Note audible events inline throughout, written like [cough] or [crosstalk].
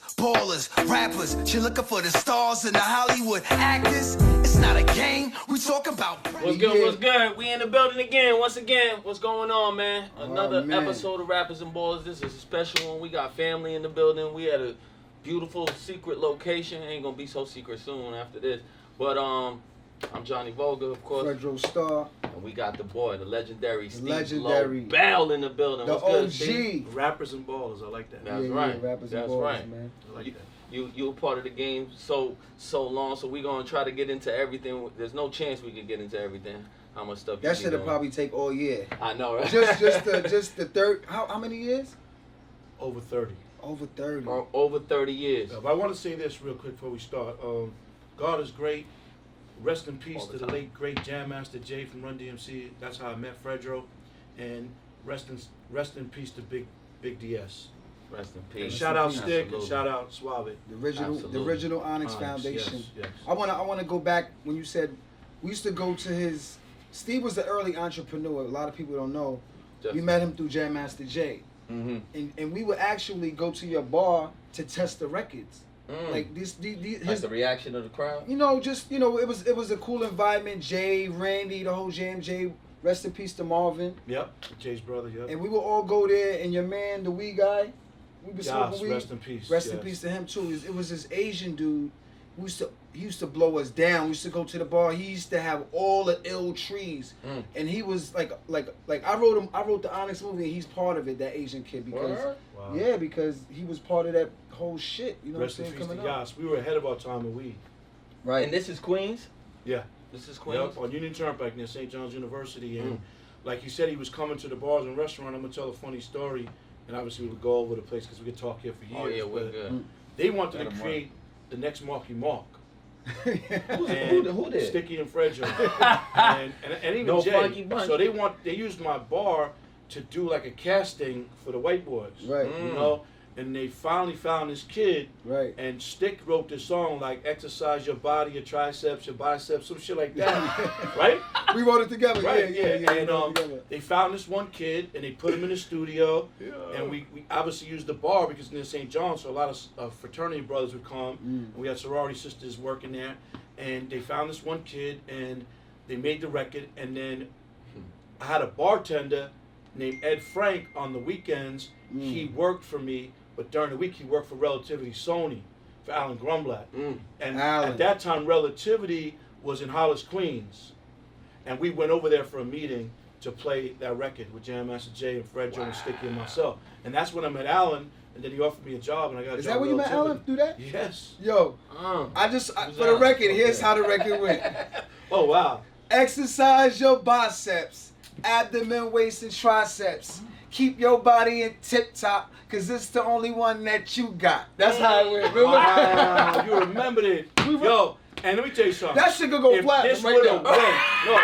ballers, ballers, rappers. She looking for the stars and the Hollywood actors. It's not a game. We talk about. What's good? What's good? We in the building again. Once again, what's going on, man? Another Oh, man. episode of Rappers and Ballers. This is a special one. We got family in the building. We had a beautiful secret location. Ain't gonna be so secret soon after this. But um, I'm Johnny Volga, of course, Fredro Starr, and we got the boy, the legendary Steve legendary. Bell in the building. the What's good, OG. Rappers and ballers, I like that. That's yeah, right. Yeah, rappers That's and ballers, right. man. I like You- that. You you were part of the game so so long, so we're gonna try to get into everything. There's no chance we can get into everything. How much stuff? That should have probably take all year. I know, right? Just, just the, [laughs] just the third. How, how many years? Over 30. Over thirty. O- over 30 years. But I want to say this real quick before we start. Um, God is great. Rest in peace the to the late great Jam Master Jay from Run DMC. That's how I met Fredro. And rest in rest in peace to Big Big DS. Rest in And peace. shout out peace. Stick and shout out Suave. The original, Absolutely. the original Onyx, Onyx, Foundation. Yes, yes. I wanna, I wanna go back when you said we used to go to his. Steve was the early entrepreneur. A lot of people don't know. Just- We met him through Jam Master Jay, Mhm. and and we would actually go to your bar to test the records. Mm. Like this, the, the, Like the reaction of the crowd. you know, just you know, it was it was a cool environment. Jay, Randy, the whole Jam Jay. Rest in peace to Marvin. Yep. Jay's brother. Yep. And we would all go there, and your man, the weed guy, we be Yes, smoking weed. rest in peace. Rest in peace to him too. It was, it was this Asian dude. We used to he used to blow us down. We used to go to the bar. He used to have all the ill trees, Mm. and he was like like like I wrote him. I wrote the Onyx movie, and he's part of it. That Asian kid because Wow. yeah, because he was part of that whole shit. You know Rest what in I'm peace saying? to Coming up. Yas. We were ahead of our time with we. Right. And this is Queens. Yeah. This is Queens. Yep, on Union Turnpike near St. John's University. And Mm. like he said, he was coming to the bars and restaurant. I'm going to tell a funny story. And obviously, we'll go over the place because we could talk here for years. Oh yeah, we're good. They wanted Let to 'em create the next Marky Mark. [laughs] Who's- And who, who did? Sticky and Fredro. [laughs] and, and, and even No Jay. Funky Bunch. So they want they used my bar to do like a casting for the white boys. right. Mm. You know? And they finally found this kid Right. and Stick wrote this song like exercise your body, your triceps, your biceps, some shit like that. [laughs] right? We wrote it together. Right, Yeah, yeah, yeah. And um, they found this one kid and they put him in the studio. And we, we obviously used the bar because near St. John, so a lot of uh, fraternity brothers would come. Mm. And we had sorority sisters working there. And they found this one kid and they made the record. And then I had a bartender named Ed Frank on the weekends. He worked for me, but during the week he worked for Relativity Sony for Alan Grumblatt. Mm. And Alan. at that time, Relativity was in Hollis, Queens. And we went over there for a meeting to play that record with Jam Master Jay and Fredro and Sticky and myself. And that's when I met Alan, and then he offered me a job, and I got a Is job that when you met Alan? Do that? Yes. Yo, Uh, I just I, Who's for the Alan? record. Here's how the record went. [laughs] Oh, wow. Exercise your biceps, abdomen, waist, and triceps. Keep your body in tip top, cause it's the only one that you got. That's how it went. Remember? Wow, you remembered it. Yo, and let me tell you something. That shit could go if platinum this right there. went, no,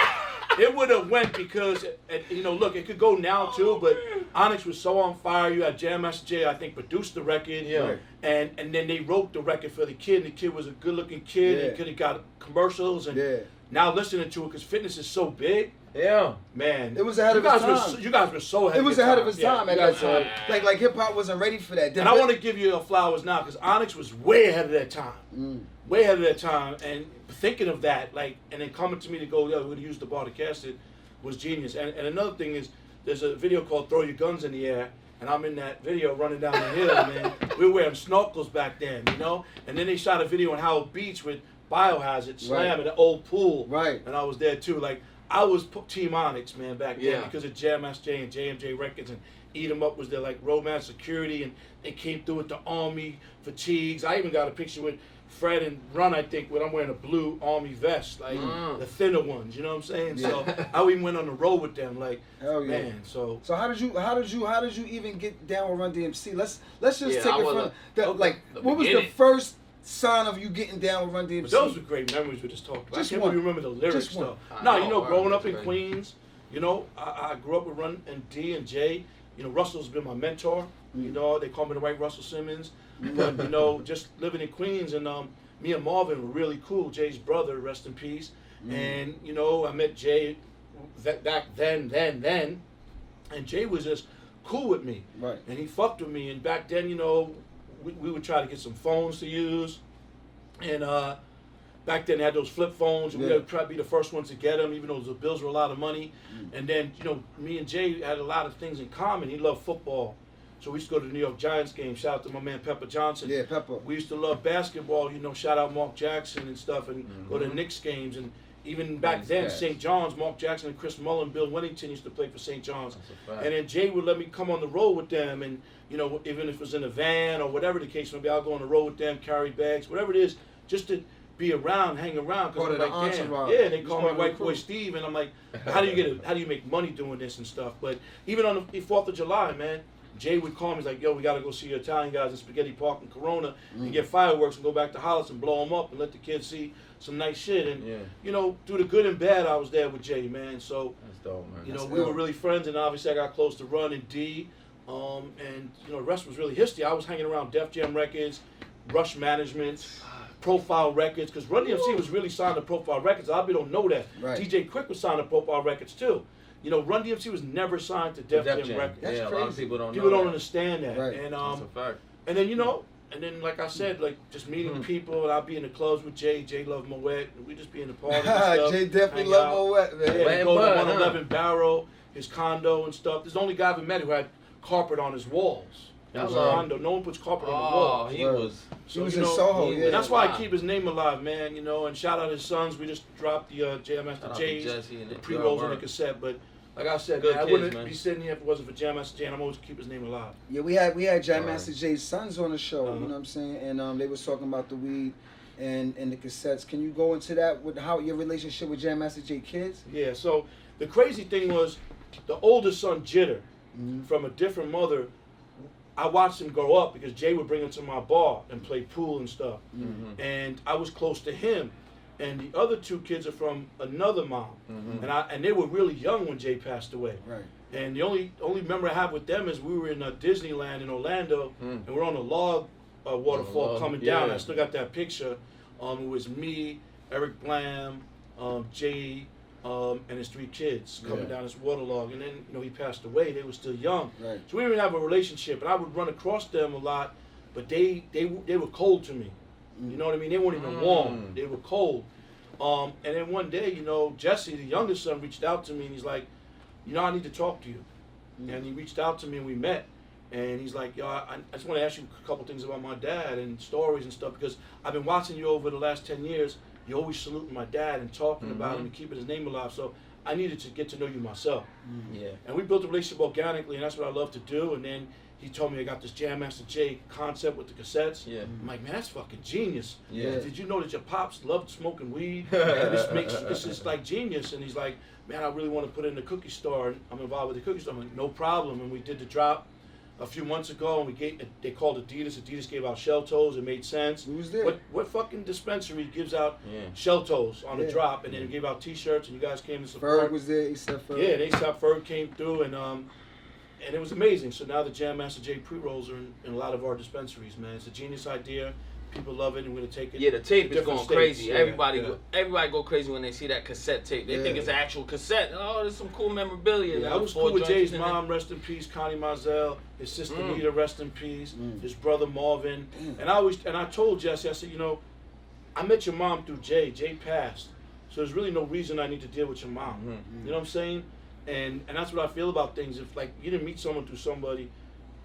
it would have went because, uh, you know, look, it could go now too, but Onyx was so on fire. You had Jam Master Jay, I think, produced the record. Yeah. Right. And and then they wrote the record for the kid, and the kid was a good-looking kid, Yeah. and could have got commercials, and Yeah. now listening to it because fitness is so big, yeah. man. It was ahead you of his guys Were, time. you guys were so ahead. It was your ahead time. of his Yeah, time at you that guys were- time. Like like hip hop wasn't ready for that. and I want to give you a flowers now because Onyx was way ahead of that time. Mm. Way ahead of that time. And thinking of that, like, and then coming to me to go, yeah, we're going to use the bar to cast it was genius. And, and another thing is, there's a video called Throw Your Guns in the Air. And I'm in that video running down the hill, man. [laughs] We were wearing snorkels back then, you know? And then they shot a video on Howard Beach with Biohazard, Slam, Right. in the old pool. Right. And I was there too. Like, I was p- Team Onyx, man, back then because of Jam Master Jay and JMJ Records and Eat 'em Up was their like romance security and they came through with the army fatigues. I even got a picture with Fred and Run, I think, when I'm wearing a blue army vest, like Mm. the thinner ones, you know what I'm saying? So [laughs] I even went on the road with them, like Hell yeah. man. So So how did you how did you how did you even get down with Run DMC? Let's let's just Yeah, take I it from a- the, okay, like what was the first sign of you getting down with Run DMC? But those were great memories we just talked about. Just I can't one. really remember the lyrics Just one. though. I No, you know, growing up in crazy. Queens, you know, I, I grew up with Run and D and J. You know, Russell's been my mentor. Mm. You know, they call me the white Russell Simmons. But you know, just living in Queens and um, me and Marvin were really cool. Jay's brother, rest in peace. Mm. And you know, I met Jay that back then, then, then, and Jay was just cool with me. Right. And he fucked with me. And back then, you know, we, we would try to get some phones to use, and uh, back then they had those flip phones, and we Yeah. would try to be the first ones to get them, even though the bills were a lot of money. And then you know, me and Jay had a lot of things in common. He loved football, so we used to go to the New York Giants game. Shout out to my man Pepper Johnson. Yeah, Pepper. We used to love basketball, you know, shout out Mark Jackson and stuff, and go to Knicks games. And even back then. St. John's, Mark Jackson and Chris Mullin, Bill Wennington used to play for St. John's. A. And then Jay would let me come on the road with them, and you know, even if it was in a van or whatever the case may be, I'll go on the road with them, carry bags, whatever it is, just to be around, hang around. Because I'm like, damn, yeah, they call me part of the White Boy. Steve, and I'm like, [laughs] how do you get it? How do you make money doing this and stuff? But even on the Fourth of July, man. Jay would call me. He's like, "Yo, we gotta go see your Italian guys in Spaghetti Park in Corona Mm. and get fireworks and go back to Hollis and blow them up and let the kids see some nice shit." And Yeah. you know, through the good and bad, I was there with Jay, man. So That's dope, man. you know, That's we dope. were really friends, and obviously I got close to Run and D, um, and you know, the rest was really history. I was hanging around Def Jam Records, Rush Management, Profile Records, because Run DMC was really signed to Profile Records. A lot of people don't know that. Right. DJ Quik was signed to Profile Records too. You know, Run DMC was never signed to Def, Def Jam, Jam. Records. That's yeah, a lot of crazy. people don't People know don't that. understand that, Right. and That's um, a fact. and then you know, and then like I said, like just meeting Hmm. people, and I'll be in the clubs with Jay. Jay love Moet, and we just be in the parties. and [laughs] stuff, Jay definitely hang love out. Moet, man. Yeah, Wet we go to Bud, huh? 111 Barrow, his condo and stuff. There's the only guy I've ever met who had carpet on his walls. In his Hello. condo. No one puts carpet on the Oh, walls. he Word. was. He was you in know, Soho, he- yeah. And that's why I keep his name alive, man. You know, and shout out his sons. We just dropped the uh, Jam Shout Master J's, the the- pre rolls on the cassette. But like I said, Good man, I wouldn't man. be sitting here if it wasn't for Jam Master Jay. And I'm always keep his name alive. Yeah, we had we had Jam Right. Master Jay's sons on the show. Uh-huh. You know what I'm saying? And um, they was talking about the weed and and the cassettes. Can you go into that with how your relationship with Jam Master Jay kids? Yeah. So the crazy thing was, the oldest son Jitter, Mhm. from a different mother. I watched him grow up because Jay would bring him to my bar and play pool and stuff. Mhm. and I was close to him. And the other two kids are from another mom, Mhm. and I and they were really young when Jay passed away. Right. And the only only memory I have with them is we were in uh, Disneyland in Orlando, Mm. and we're on a log uh, waterfall log, coming down. yeah. I still got that picture. Um, it was me, Eric Blam, um, Jay, um, and his three kids coming Yeah. down this water log. And then you know he passed away. They were still young, Right. so we didn't have a relationship. And I would run across them a lot, but they they they were cold to me. You know what I mean? They weren't even Mm. warm. They were cold. Um, and then one day, you know, Jesse, the youngest son, reached out to me and he's like, you know, I need to talk to you. And he reached out to me and we met. And he's like, yo, I, I just want to ask you a couple things about my dad and stories and stuff because I've been watching you over the last 10 years. You're always saluting my dad and talking about him and keeping his name alive. So I needed to get to know you myself. Yeah. And we built a relationship organically, and that's what I love to do. And then he told me I got this Jam Master Jay concept with the cassettes. Yeah. I'm like, man, that's fucking genius. Yeah. Did you know that your pops loved smoking weed? [laughs] and this makes this is like genius. And he's like, man, I really want to put it in the cookie store. And I'm involved with the cookie store. I'm like, no problem. And we did the drop a few months ago, and we gave they called Adidas. Adidas gave out shell toes. It made sense. Who was there? What what fucking dispensary gives out Yeah. shell toes on Yeah. a drop? And then it gave out T-shirts, and you guys came to support. Ferg was there. He said Ferg. Yeah, they ASAP Ferg came through and um and it was amazing. So now the Jam Master Jay pre rolls are in, in a lot of our dispensaries, man. It's a genius idea. People love it, and we're gonna take it. Yeah, the tape is different going states. crazy. Yeah, everybody, yeah. Go, everybody go crazy when they see that cassette tape. They think it's an actual cassette. Oh, there's some cool memorabilia. Yeah, I was cool with Jay's in it. mom, rest in peace, Connie Mizell, his sister Mm. Nita, rest in peace, Mm. his brother Marvin, Damn. and I always and I told Jesse, I said, you know, I met your mom through Jay. Jay passed, so there's really no reason I need to deal with your mom. Mhm. You know what I'm saying? And and that's what I feel about things. If like you didn't meet someone through somebody,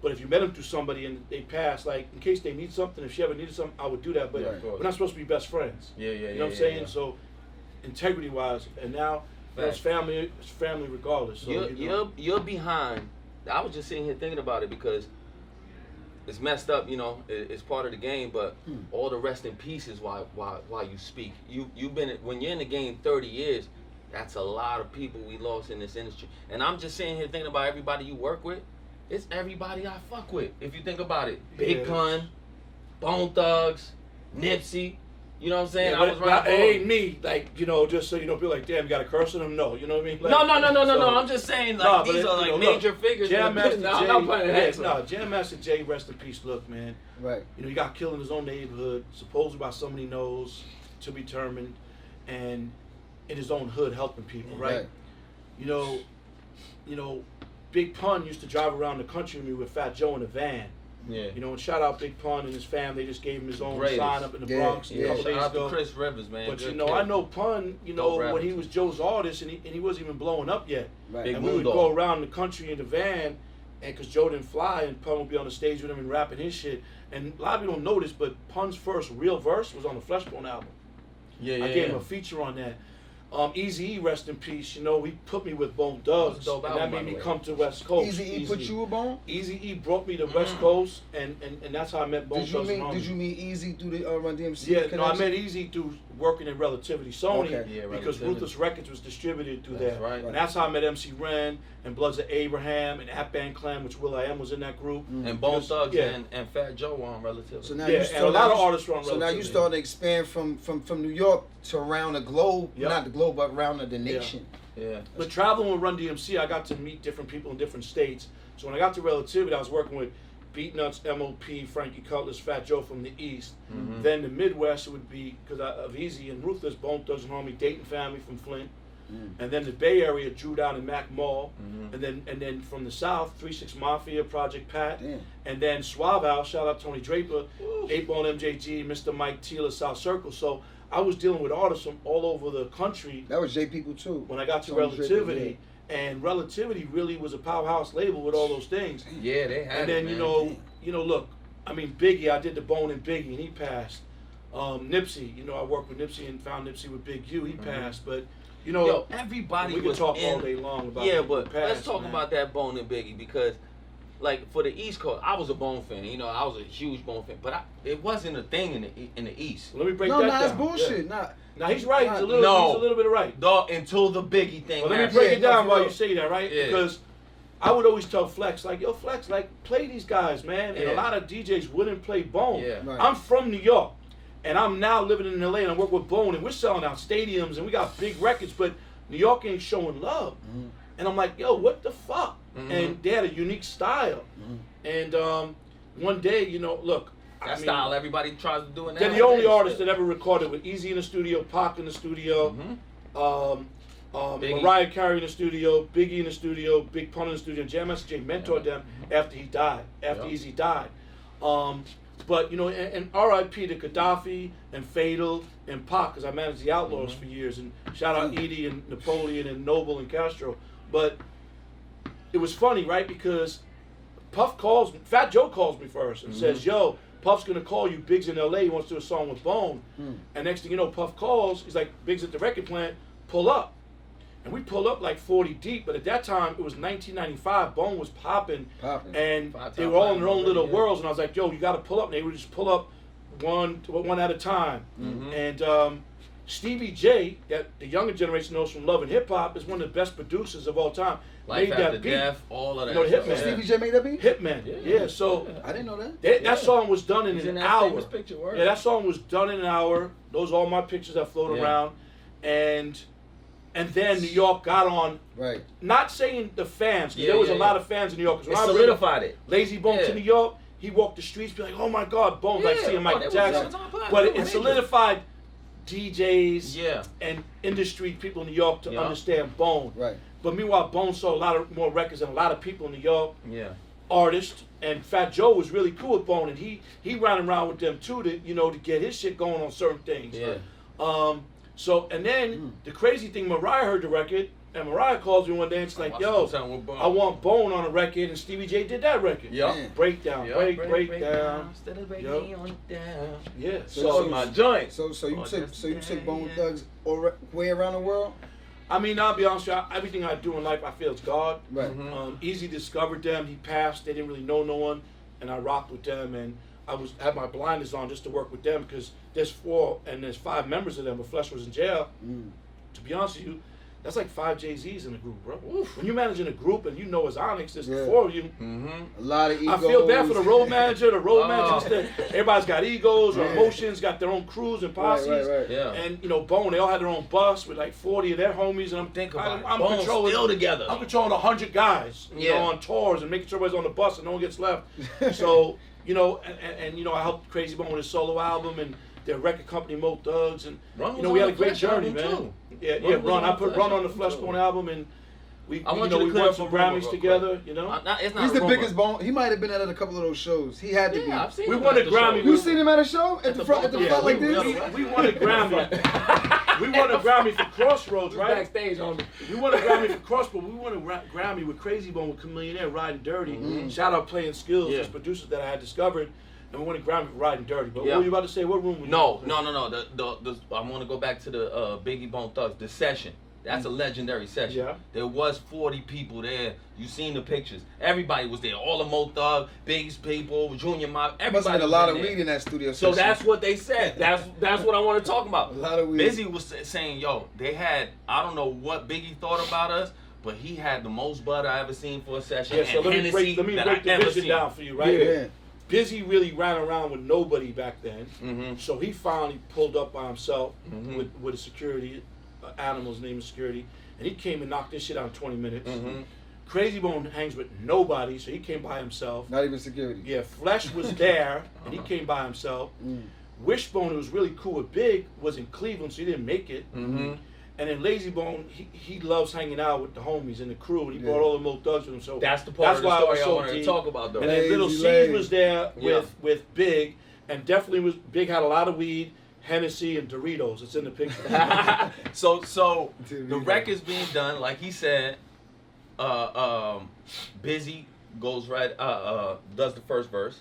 but if you met them through somebody and they passed, like in case they need something, if she ever needed something, I would do that. But Right. we're not supposed to be best friends. Yeah, yeah, yeah. You know what I'm yeah, saying? yeah. So integrity wise, and now you know, it's family. It's family regardless. So you're, you know. you're you're behind. I was just sitting here thinking about it because it's messed up. You know, it, it's part of the game. But Hmm. all the rest in pieces Why, why, why you speak. You you've been when you're in the game 30 years. That's a lot of people we lost in this industry. And I'm just sitting here thinking about everybody you work with. It's everybody I fuck with. If you think about it, Big Yeah. Pun, Bone Thugs, Nipsey. You know what I'm saying? Yeah, I was it, right. but it ain't me. Like you know, just so you know, people like, damn, you got to curse on them. No, you know what I mean? Like, no, no, no, no, no, so- no. I'm just saying, like Nah, these it- are like know, look, major figures. in Jam Master business. J. No, I'm not playing yeah, no, Jam Master Jay. Rest in peace. Look, man. Right. You know, he got killed in his own neighborhood, supposedly by someone he knows, to be determined, and in his own hood helping people, right? Right. You know, you know, Big Pun used to drive around the country with me with Fat Joe in a van, Yeah. You know, and shout out Big Pun and his fam. They just gave him his own Greatest. sign up in the Yeah, Bronx a Yeah, couple shout days out ago. to Chris Rivers, man. But you know, kid. I know Pun. You know, Dope when he was Joe's artist, and he, and he wasn't even blowing up yet. Right. Big and we would Moondog. go around the country in the van, and because Joe didn't fly, and Pun would be on the stage with him and rapping his shit. And a lot of people don't know this, but Pun's first real verse was on the Fleshbone album. Yeah, yeah, I gave yeah. him a feature on that. Um, Easy E, rest in peace. You know, he put me with Bone That Thugs, and that made me way. come to West Coast. Easy E put you a bone. Easy E brought me to West Mm. Coast, and, and, and that's how I met Bone Did you Thugs meet? Did you meet Eazy through the uh, Run DMC? Yeah, no, I met Eazy through working in Relativity Sony Okay. Yeah, because Relativity. Ruthless Records was distributed through That's there. right. And that's how I met MC Ren and Bloods of Abraham and Atban Klann, which will.i.am was in that group. Mm. And Bone Because- Thugs yeah. and, and Fat Joe were on Relativity. So now Yeah, you and start, a lot of artists were on So now you Relativity. starting to expand from from from New York to around the globe, Yep. not the globe, but around the nation. yeah. But traveling with Run DMC, I got to meet different people in different states. So when I got to Relativity, I was working with Beatnuts, MOP, Frankie Cutlass, Fat Joe from the East. Mhm. Then the Midwest it would be because of Eazy and Ruthless, Bone Thugs and Harmony, Dayton family from Flint. Mm. And then the Bay Area, Dru Down and Mac Mall. Mhm. And then and then from the South, Three Six Mafia, Project Pat. Damn. And then Suave House, shout out Tony Draper, Eight Ball MJG, Mr. Mike Tela South Circle. So I was dealing with artists from all over the country That was J People too. when I got to Tony Draper, Relativity. And Relativity really was a powerhouse label with all those things. Yeah, they had And it, then you know, you know, look, I mean Biggie, I did the Bone and Biggie, and he passed. Um, Nipsey, you know, I worked with Nipsey and found Nipsey with Big U. He passed, but you know, Yo, everybody we could talk in, all day long about Yeah, but who let's talk man. about that Bone and Biggie because, like, for the East Coast, I was a Bone fan. You know, I was a huge Bone fan, but I, it wasn't a thing in the E- in the East. Let me break no, that nah, down. that's bullshit. Yeah. Nah, Now he's right. He's a little, No. he's a little bit of right. Dog, until the Biggie thing. But let me break Yeah, it down while you say that, right? Yeah. Because I would always tell Flex, like, yo, Flex, like, play these guys, man. And Yeah. a lot of DJs wouldn't play Bone. Yeah. Right. I'm from New York, and I'm now living in LA, and I work with Bone, and we're selling out stadiums, and we got big records, but New York ain't showing love. Mm-hmm. And I'm like, yo, what the fuck? Mhm. And they had a unique style. And um, one day, you know, look, that I mean, style everybody tries to do it now. they're the only artist that ever recorded with Eazy in the studio, Pac in the studio, hmm um, um, Biggie. Mariah Carey in the studio, Biggie in the studio, Big Pun in the studio. Jam Master Jay mentored them after he died, after Yeah. Eazy died. Um, but you know, and, and R.I.P. to Kadafi and Fatal and Pac, because I managed the Outlaws Mm-hmm. for years. And shout out Edie and Napoleon and Noble and Kastro. But it was funny, right? Because Puff calls me, Fat Joe calls me first and says, Mm-hmm. "Yo, Puff's gonna call you. Biggs in L.A. He wants to do a song with Bone." And next thing you know, Puff calls. He's like, "Biggs at the record plant. Pull up." And we pull up like 40 deep, but at that time it was 1995. Bone was popping, Popping. and Five they were all in their own little yeah. worlds. And I was like, "Yo, you got to pull up." And they would just pull up one one at a time. Mm-hmm. And um, Stevie J, that the younger generation knows from Love and Hip Hop, is one of the best producers of all time. Life Made after that beat. death, all of that. You know. Hitman. Stevie J made that beat. Hitman. Yeah. Yeah. so I didn't know that. that, Yeah. that song was done in He's an in that hour. picture, word. Yeah, that song was done in an hour. Those are all my pictures that float Yeah. around, and and then New York got on. Right. Not saying the fans, 'cause Yeah, there was yeah, a lot yeah. of fans in New York. It when I bring solidified it. Layzie Bone Yeah. to New York, he walked the streets, be like, "Oh my God, Bone!" like Yeah. seeing Oh, Michael was Jackson. on top of that. But it, it solidified DJs Yeah. and industry people in New York to Yeah. understand Bone. Right. But meanwhile, Bone sold a lot of more records than a lot of people in New York Yeah. artist, and Fat Joe was really cool with Bone, and he he ran around with them too to you know to get his shit going on certain things. Yeah. Um. So and then the crazy thing, Mariah heard the record, and Mariah calls me one day and she's like, watched "Yo, the song with Bone. I want Bone on a record," and Stevie J did that record. Yup. Yeah. Breakdown, Yup. break, break, down. Instead of breaking Yup. on down. Yeah. So- So, So my joint. So so you Oh, took so you took Bone yeah. Thugs or way around the world. I mean, I'll be honest with you, I- everything I do in life, I feel it's God. Right. Mhm. Um, Eazy discovered them. He passed. They didn't really know no one, and I rocked with them. And I was had my blinders on just to work with them because there's four and there's five members of them. But Flesh was in jail. Mm. To be honest with you, that's like five Jay Z's in a group, bro. When you're managing a group and you know it's Onyx, there's Yeah. the four of you. Mm-hmm. A lot of egos. I feel bad for the road manager. The road Oh. manager, everybody's got egos or Yeah. emotions, got their own crews and Right, posses. right, right. Yeah. And you know, Bone, they all had their own bus with like 40 of their homies, and I'm Think about I'm. I'm Bones controlling still together. I'm controlling hundred guys, you Yeah. know, on tours and making sure everybody's on the bus and no one gets left. [laughs] so you know, and, and, and, you know, I helped Krayzie Bone with his solo album and their record company Mo Thugs, and Run you know, we had a great journey, man. too. Yeah, Run yeah, was Run. I put Flesh Run on the album, Flesh too. Bone album, and We, I want you know, you to we clear won some Grammys together. You know, not- it's not He's the rumor. biggest bone. He might have been at a couple of those shows. He had to Yeah, I've be. seen We him won a Grammy. You seen him at a show at the the front at the Bone front we, like Thugs. this? we, we won a Grammy. we won a Grammy for Crossroads, [laughs] right? Backstage on me. We won a Grammy for Crossroads. We won a Gra- Grammy with Krayzie Bone with Chamillionaire, Riding Dirty. Mm-hmm. Shout out Play-N-Skillz, Yeah. those producers that I had discovered, and we won a Grammy for Riding Dirty. But Yeah. what were you about to say? What room? were No, in? no, no, no. The, the, the, I want to go back to the uh, Biggie Bone Thugs, the session. That's a legendary session. Yeah. There was 40 people there. You seen the pictures. Everybody was there. All the Mo Thug, Biggie's people, Junior Mob. Everybody Must have been a lot of there. weed in that studio. So session. that's what they said. That's that's what I want to talk about. [laughs] A lot of weed. Bizzy was saying, "Yo, they had I don't know what Biggie thought about us, but he had the most butter I ever seen for a session. Yeah, so let me Hennessy break, let me break I the vision seen. down for you, right? Yeah. Bizzy really ran around with nobody back then. Mhm. So he finally pulled up by himself Mhm. with, with a security, uh, animal's name is security, and he came and knocked this shit out in 20 minutes. Mhm. Krayzie Bone hangs with nobody, so he came by himself. Not even security. Yeah, Flesh was there, and he came by himself. Mm. Wishbone, who was really cool with Big, was in Cleveland, so he didn't make it. And then Layzie Bone, he, he loves hanging out with the homies and the crew, and he Yeah. brought all the Mo Thugs with him. So That's the part that's of the why I was story I so wanted to talk about, though. And then Little Lazy C's Lazy. was there with Yeah. with Big, and definitely was Big had a lot of weed, Hennessy, and Doritos. It's in the picture. [laughs] so so the we record's being done, like he said. Uh, um, Bizzy goes right, uh, uh, does the first verse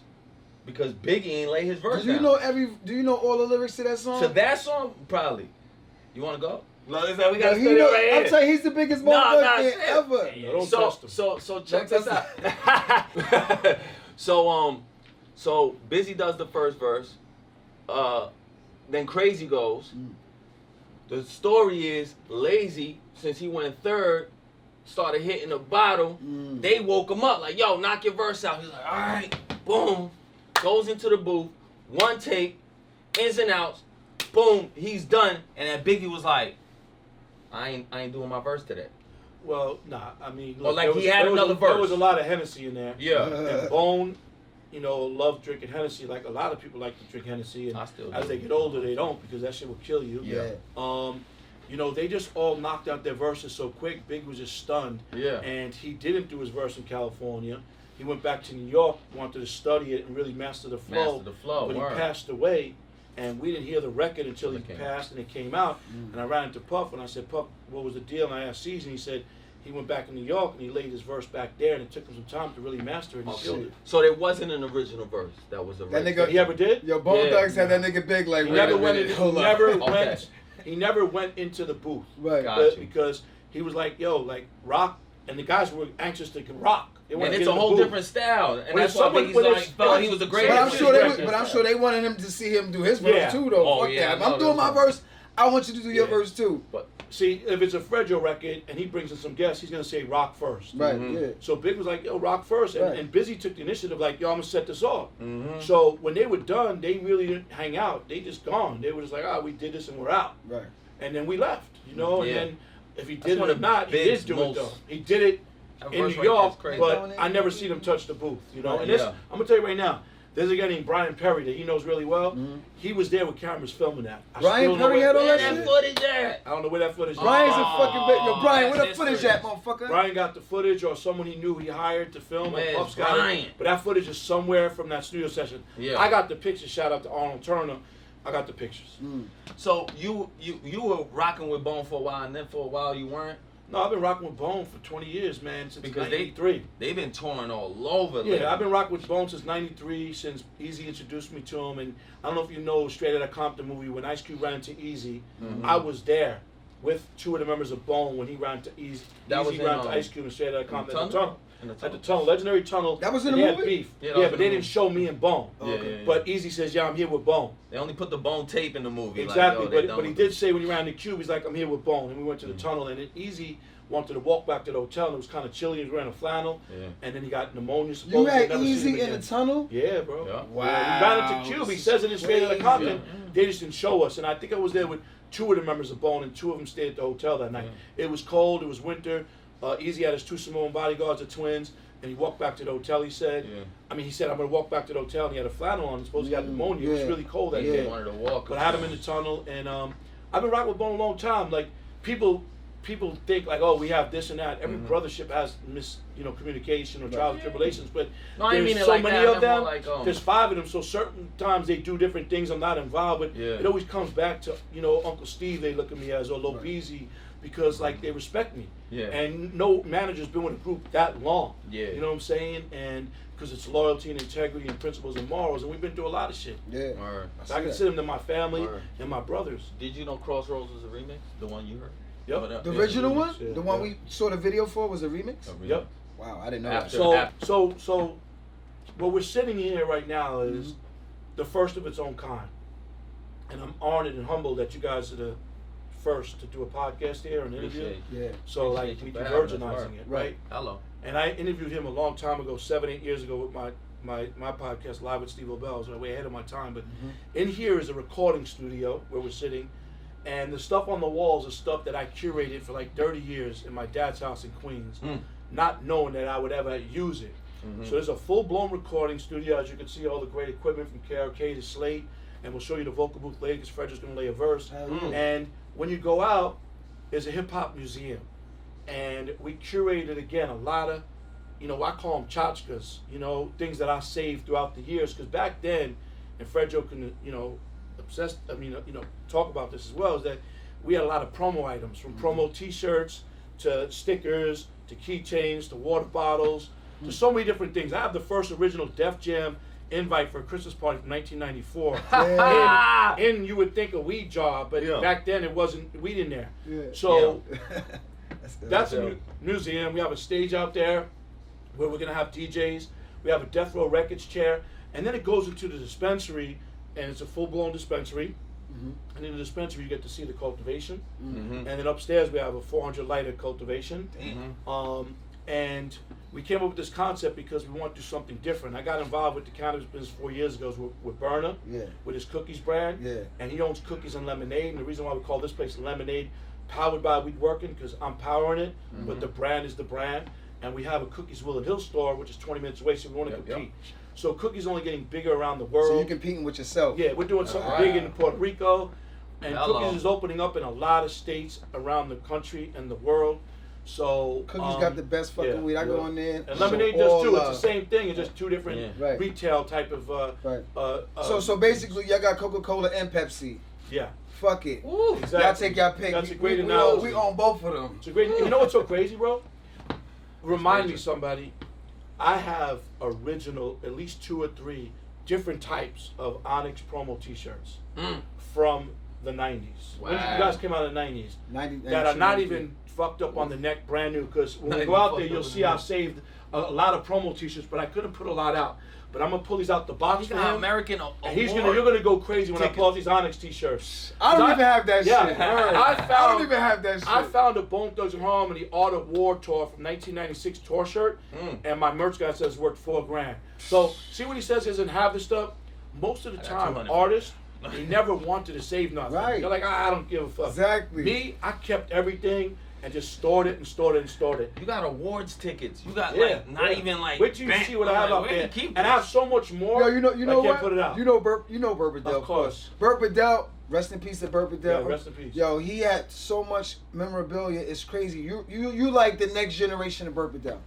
because Biggie ain't lay his verse Do you down. know every? Do you know all the lyrics to that song? to that song? Probably. You want to go? No, it's like we got to he study know, right I'm here. telling he's the biggest motherfucker nah, fan ever. No, don't so test him. so so check Don't this out. [laughs] so um, so Bizzy does the first verse. Uh, then Krayzie goes. Mm. The story is Layzie, since he went third, started hitting the bottle. Mm. They woke him up like, "Yo, knock your verse out." He's like, "All right." Boom. Goes into the booth. One take, ins and outs. Boom. He's done. And then Biggie was like, "I ain't, I ain't doing my verse today." well, nah, I mean, Or look, like there he was, had there was another a, There was a lot of Hennessy in there. Yeah. And Bone, you know, loved drinking Hennessy. Like a lot of people like to drink Hennessy, and I still as do. they get older, they don't because that shit will kill you. Yeah. Um, you know, they just all knocked out their verses so quick. Big was just stunned. Yeah. And he didn't do his verse in California. He went back to New York, wanted to study it and really master the flow. Master the flow, But word. he passed away, and we didn't hear the record until he Until it came passed and it came out. Mm. And I ran into Puff and I said, Puff, what was the deal? And I asked Season. he said he went back to New York and he laid his verse back there, and it took him some time to really master it. And he oh, killed it. So there wasn't an original verse. That was a That record. nigga- He ever did? Yo, Bone Yeah. Thugs had that nigga big like. He never went. minute, In, he never Okay. went. He never went into the booth. Right. Got But- you. because he was like, yo, like rock, and the guys were anxious to rock. They wanted and it's a whole different style, and When that's why someone- Biggie's when like it's- felt he was the But. I'm sure they. record. But I'm sure they wanted him to see him do his verse Yeah. too, though. Oh, Fuck yeah, that. If I I'm doing my verse, I want you to do your Yeah. verse too. But See, if it's a Fredro record and he brings in some guests, he's gonna say rock first. Right. Mhm. Yeah. So Big was like, yo, rock first. And, Right. and Bizzy took the initiative, like, yo, I'm gonna set this off. Mhm. So when they were done, they really didn't hang out. They just gone. They were just like, ah, we did this and we're out. Right. And then we left, you know. Yeah. And then if he did it one or of not, he Big's did do most- it though. He did it in New right there is York, crazy. but I never seen him touch the booth, you know. And this, I'm gonna tell you right now. There's a guy named Brian Perry that he knows really well. Mhm. He was there with cameras filming that. I Brian still don't know Perry where- had all that that shit? footage at? I don't know where that footage is. Brian's a fucking bit. Yo, Brian, where the that's footage history. at, motherfucker? Brian got the footage, or someone he knew he hired to film. or Where's Puff's got it. But that footage is somewhere from that studio session. Yeah. I got the picture. Shout out to Arnold Turner. I got the pictures. Mm. So you you you were rocking with Bone for a while, and then for a while you weren't No, I've been rocking with Bone for 20 years, man. Since because they '93. they've been touring all over. lately. Yeah, I've been rocking with Bone since '93, since Eazy introduced me to him. And I don't know if you know Straight Outta Compton movie when Ice Cube ran into Eazy. Mm-hmm. I was there with two of the members of Bone when he ran to Eazy. That Eazy was in, ran to um, Ice Cube and Straight Outta Compton at the tunnel? tunnel. In the At the tunnel. tunnel, legendary tunnel. That was in the they movie? beef. Yeah, Yeah, but in they didn't show me and Bone. Yeah, yeah, yeah. But Eazy says, "Yeah, I'm here with Bone." They only put the Bone tape in the movie. like, Exactly, yo, they but done but he with did it. say when he ran the cube, he's like, "I'm here with Bone," and we went to the Mm. tunnel, and it easy wanted to walk back to the hotel, and it was kind of chilly. He was wearing a flannel, Yeah. and then he got pneumonia. You supposedly, had never seen him Eazy in again. the tunnel? Yeah, bro. Yeah. Yeah, we ran into Cube. He says it in Straight Outta Crazy. Compton. They just didn't show us, and I think I was there with two of the members of Bone, and two of them stayed at the hotel that night. It was cold. It was winter. Uh, Eazy had his two Samoan bodyguards, the twins, and he walked back to the hotel. He said, Yeah. I mean, he said, I'm gonna walk back to the hotel, and he had a flannel on. He supposed he had Mm, pneumonia. It was really cold that Yeah. day. They wanted to walk. But I had him in the tunnel, and um, I've been rocking with Bone a long time. Like people people think like, oh, we have this and that. Every Mhm. brothership has mis, you know, communication or trials and tribulations, but No, I there's mean so like many that. Of them. like, um, there's five of them, so certain times they do different things. I'm not involved, but Yeah. it always comes back to you know Uncle Steve. They look at me as or Right. Lopez because like they respect me. Yeah. And no manager's been with a group that long. Yeah. You know what I'm saying? And because it's loyalty and integrity and principles and morals, and we've been through a lot of shit. Yeah. Word. I So see I that. consider them to my family Word. and my brothers. Did you know Crossroads was a remix? The one you heard? Yep. But, The yeah, original remix, one, yeah, the one yeah. we saw the video for, was a remix. a remix. Yep. Wow, I didn't know After- that. So after- so so what we're sitting here right now is Mm-hmm. the first of its own kind. And I'm honored and humbled that you guys are the first to do a podcast here and interview. Appreciate you. Yeah. So like Appreciate we you for having us, virginizing word. it, Right. right? Hello. And I interviewed him a long time ago, seven, eight years ago with my my, my podcast live with Steve Lobel. So way ahead of my time. But in here is a recording studio where we're sitting. And the stuff on the walls is stuff that I curated for like 30 years in my dad's house in Queens, Mm. not knowing that I would ever use it. Mhm. So there's a full blown recording studio. As you can see, all the great equipment from KRK to Slate. And we'll show you the vocal booth later because Fredro's going to lay a verse. Hell Mm. And when you go out, there's a hip hop museum, and we curated again a lot of, you know, I call them tchotchkes, you know, things that I saved throughout the years. Because back then, and Fredro can, you know, obsessed. I mean, you know, talk about this as well. Is that we had a lot of promo items from mm-hmm. promo T-shirts to stickers to keychains to water bottles to mm. so many different things. I have the first original Def Jam invite for a Christmas party from 1994. [laughs] Yeah. And, and you would think a weed jar, but Yeah. back then it wasn't weed in there. Yeah. So [laughs] that's, that's a Yeah. mu- museum. We have a stage out there where we're gonna have DJs. We have a Death Row Records chair, and then it goes into the dispensary, and it's a full-blown dispensary. Mhm. And in the dispensary, you get to see the cultivation, Mm-hmm. and then upstairs we have a 400 lighter cultivation. Mhm. Um, and we came up with this concept because we want to do something different. I got involved with the cannabis business four years ago with, with Berner, Yeah. with his cookies brand. Yeah. And he owns Cookies and Lemonade. And the reason why we call this place Lemonade, powered by Weed Working, because I'm powering it, Mm-hmm. but the brand is the brand. And we have a Cookies Will and Hill store, which is 20 minutes away, so we want to Yep, yep. compete. So Cookies only getting bigger around the world. So you're competing with yourself. Yeah, we're doing something Wow. big in Puerto Rico, and Hello. Cookies is opening up in a lot of states around the country and the world. So Cookies um, got the best fucking yeah, weed. I yeah. go in there. And lemonade all does too. love. It's the same thing. It's just two different Yeah. Right. retail type of. Uh, Right. uh, uh, So so basically, y'all got Coca Cola and Pepsi. yeah, Fuck it. Woo. exactly. Y'all take y'all pick. That's we, a great we, we, analogy. own, we own both of them. It's a great. You know what's so crazy, bro? Remind me, somebody. I have original, at least two or three different types of Onyx promo T-shirts Mm. from the '90s. When you guys came out in the '90s, 90, that are not 92, even fucked up on the neck, brand new. Because when Not we go out there, you'll see the I saved a, a lot of promo T-shirts, but I couldn't put a lot out. But I'm gonna pull these out the box He for got him. American a- and he's gonna, you're gonna go crazy when I pull out these Onyx T-shirts. I don't even have that yeah, shit. [laughs] I found. I don't even have that shit. I found a Bone Thugs and Harmony Art of War tour from 1996 tour shirt, Mm. and my merch guy says it's worth four grand. So see what he says he doesn't have this stuff. Most of the time, 200. artists they [laughs] never wanted to save nothing. Right. They're like, "Ah, I don't give a fuck. Exactly. Me, I kept everything and just stored it and stored it and stored it. You got awards tickets. You got Yeah, like not yeah. even like. Wait you bang- see what I have like, out there, keep and I have so much more. Yo, you know, you I know can't what? put it out. You know, Bert, you know Bert Padell, Of course. Bert Padell, rest in peace to Bert Padell. Yeah, rest in peace. Yo, he had so much memorabilia. It's crazy. You, you, you like the next generation of Bert Padell.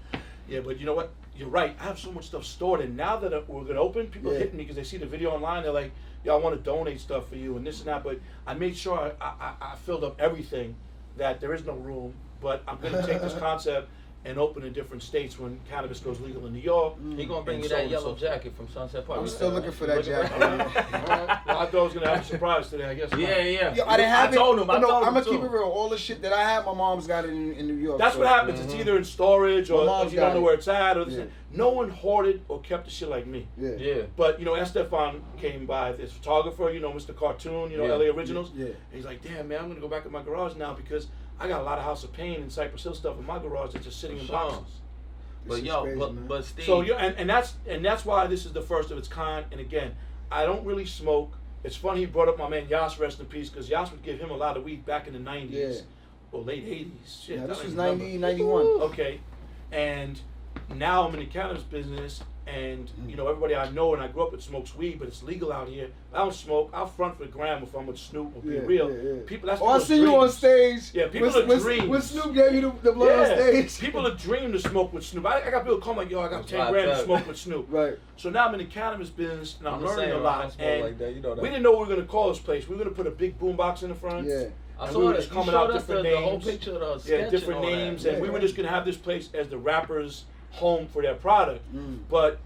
Yeah, but you know what? You're right. I have so much stuff stored, and now that we're gonna open, people Yeah. hit me because they see the video online. They're like, "Yo, I want to donate stuff for you and this and that." But I made sure I, I, I filled up everything that there is no room. But I'm gonna take this [laughs] concept and open in different states when cannabis goes legal in New York. Mm. He gonna bring and you so that and yellow so jacket from Sunset Park. I'm You still looking for that looking jacket. [laughs] Alright. Well, I thought I was gonna have a surprise today. I guess. not. Yeah, yeah. Yo, I didn't have I it. told him. I oh, no, told I'm him gonna too. keep it real. All the shit that I have, my mom's got it in, in New York. That's so- what happens. It's mm-hmm. either in storage My or mom's if you don't got know it. where it's at. Or this Yeah. no one hoarded or kept the shit like me. Yeah. Yeah. But you know, Estevan came by, this photographer, you know, Mr. Cartoon, you know, Yeah. LA Originals. Yeah. And he's like, damn man, I'm gonna go back in my garage now because I got a lot of House of Pain and Cypress Hill stuff in my garage that's just sitting in boxes. But yo, crazy, but man. but Steve. So you and, and that's and that's why this is the first of its kind. And again, I don't really smoke. It's funny he brought up my man Yas, rest in peace, because Yas would give him a lot of weed back in the '90s Yeah. or late '80s. Shit, Yeah, this was even 90, 91. Okay, and now I'm in the cannabis business, and mm. you know everybody I know and I grew up with smokes weed, but it's legal out here. I don't smoke. I'll front for Graham if I'm with Snoop or be Yeah, real. yeah, yeah. People, that's Oh, I people's see you on stage. Yeah, people when, are when, dreams. when Snoop gave you the, the blood Yeah, on stage. [laughs] people a dream to smoke with Snoop. I, I got people call me like, yo, I got That's ten grand to smoke with Snoop. [laughs] Right. So now I'm in the cannabis business and I'm, I'm learning same, a lot. And like that, you know that. we didn't know what we were gonna call this place. We were gonna put a big boombox in the front. Yeah. I and saw we were just You coming out us the, different the whole names. picture of the Yeah, different and all that. names, and we were just gonna have this place as the rappers' home for their product. Mm. But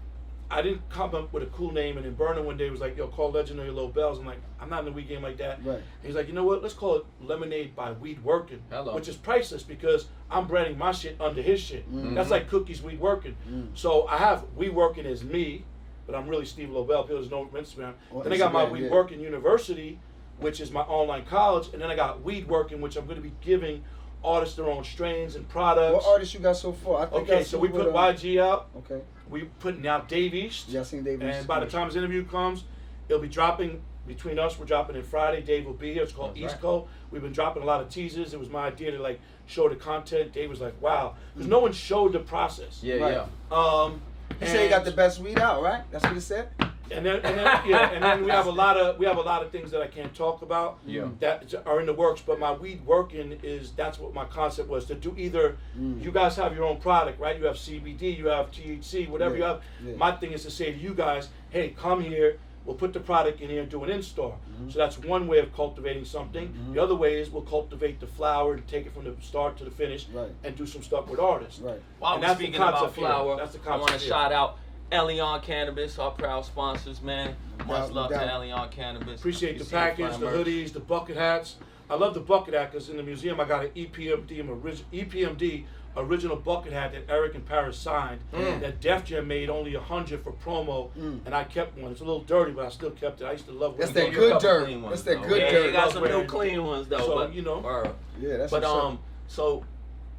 I didn't come up with a cool name, and then Berner one day was like, "Yo, call Legendary Low Bells." I'm like, "I'm not in the weed game like that." Right. He's like, "You know what? Let's call it Lemonade by Weed Working," Hello. which is priceless because I'm branding my shit under his shit. Mm. That's like Cookies Weed Working. So I have Weed Working as me, but I'm really Steve Lobel. People just know from Instagram. On then I got my Instagram, Weed yeah. Working University, which is my online college, and then I got Weed Working, which I'm going to be giving artists their own strains and products. What artists you got so far? I think I Okay, so seen we with, put uh, YG out. Okay. We putting out Dave East. Yeah, I seen Dave East And by the time his interview comes, it'll be dropping between us. We're dropping it Friday. Dave will be here. It's called That's East right. Coast. We've been dropping a lot of teasers. It was my idea to like show the content. Dave was like, "Wow," because no one showed the process. Yeah, Right. yeah. Um. He said he got the best weed out, right? That's what he said. And then, and then, yeah, and then we have a lot of we have a lot of things that I can't talk about. Yeah. That are in the works, but my weed working is that's what my concept was to do. Either Mm. you guys have your own product, right? You have CBD, you have THC, whatever you have. yeah. My thing is to say to you guys, hey, come here. We'll put the product in here and do an install. Mm-hmm. So that's one way of cultivating something. The other way is we'll cultivate the flower and take it from the start to the finish Right. and do some stuff with artists. Right. While And we're that's the speaking about concept here. flower, That's the I want to shout out Elion Cannabis, our proud sponsors, man. Much love to doubt. Elion Cannabis. Appreciate You the package, the merch. hoodies, the bucket hats. I love the bucket hat because in the museum I got an EPMD, orig- EPMD original bucket hat that Eric and Parrish signed. Mm. That Def Jam made only a hundred for promo, Mm. and I kept one. It's a little dirty, but I still kept it. I used to love. That's that Give you a good dirt. clean That's ones, that though. good yeah, dirt. You got some new clean ones though, So, but you know. Word. Yeah, that's but um, so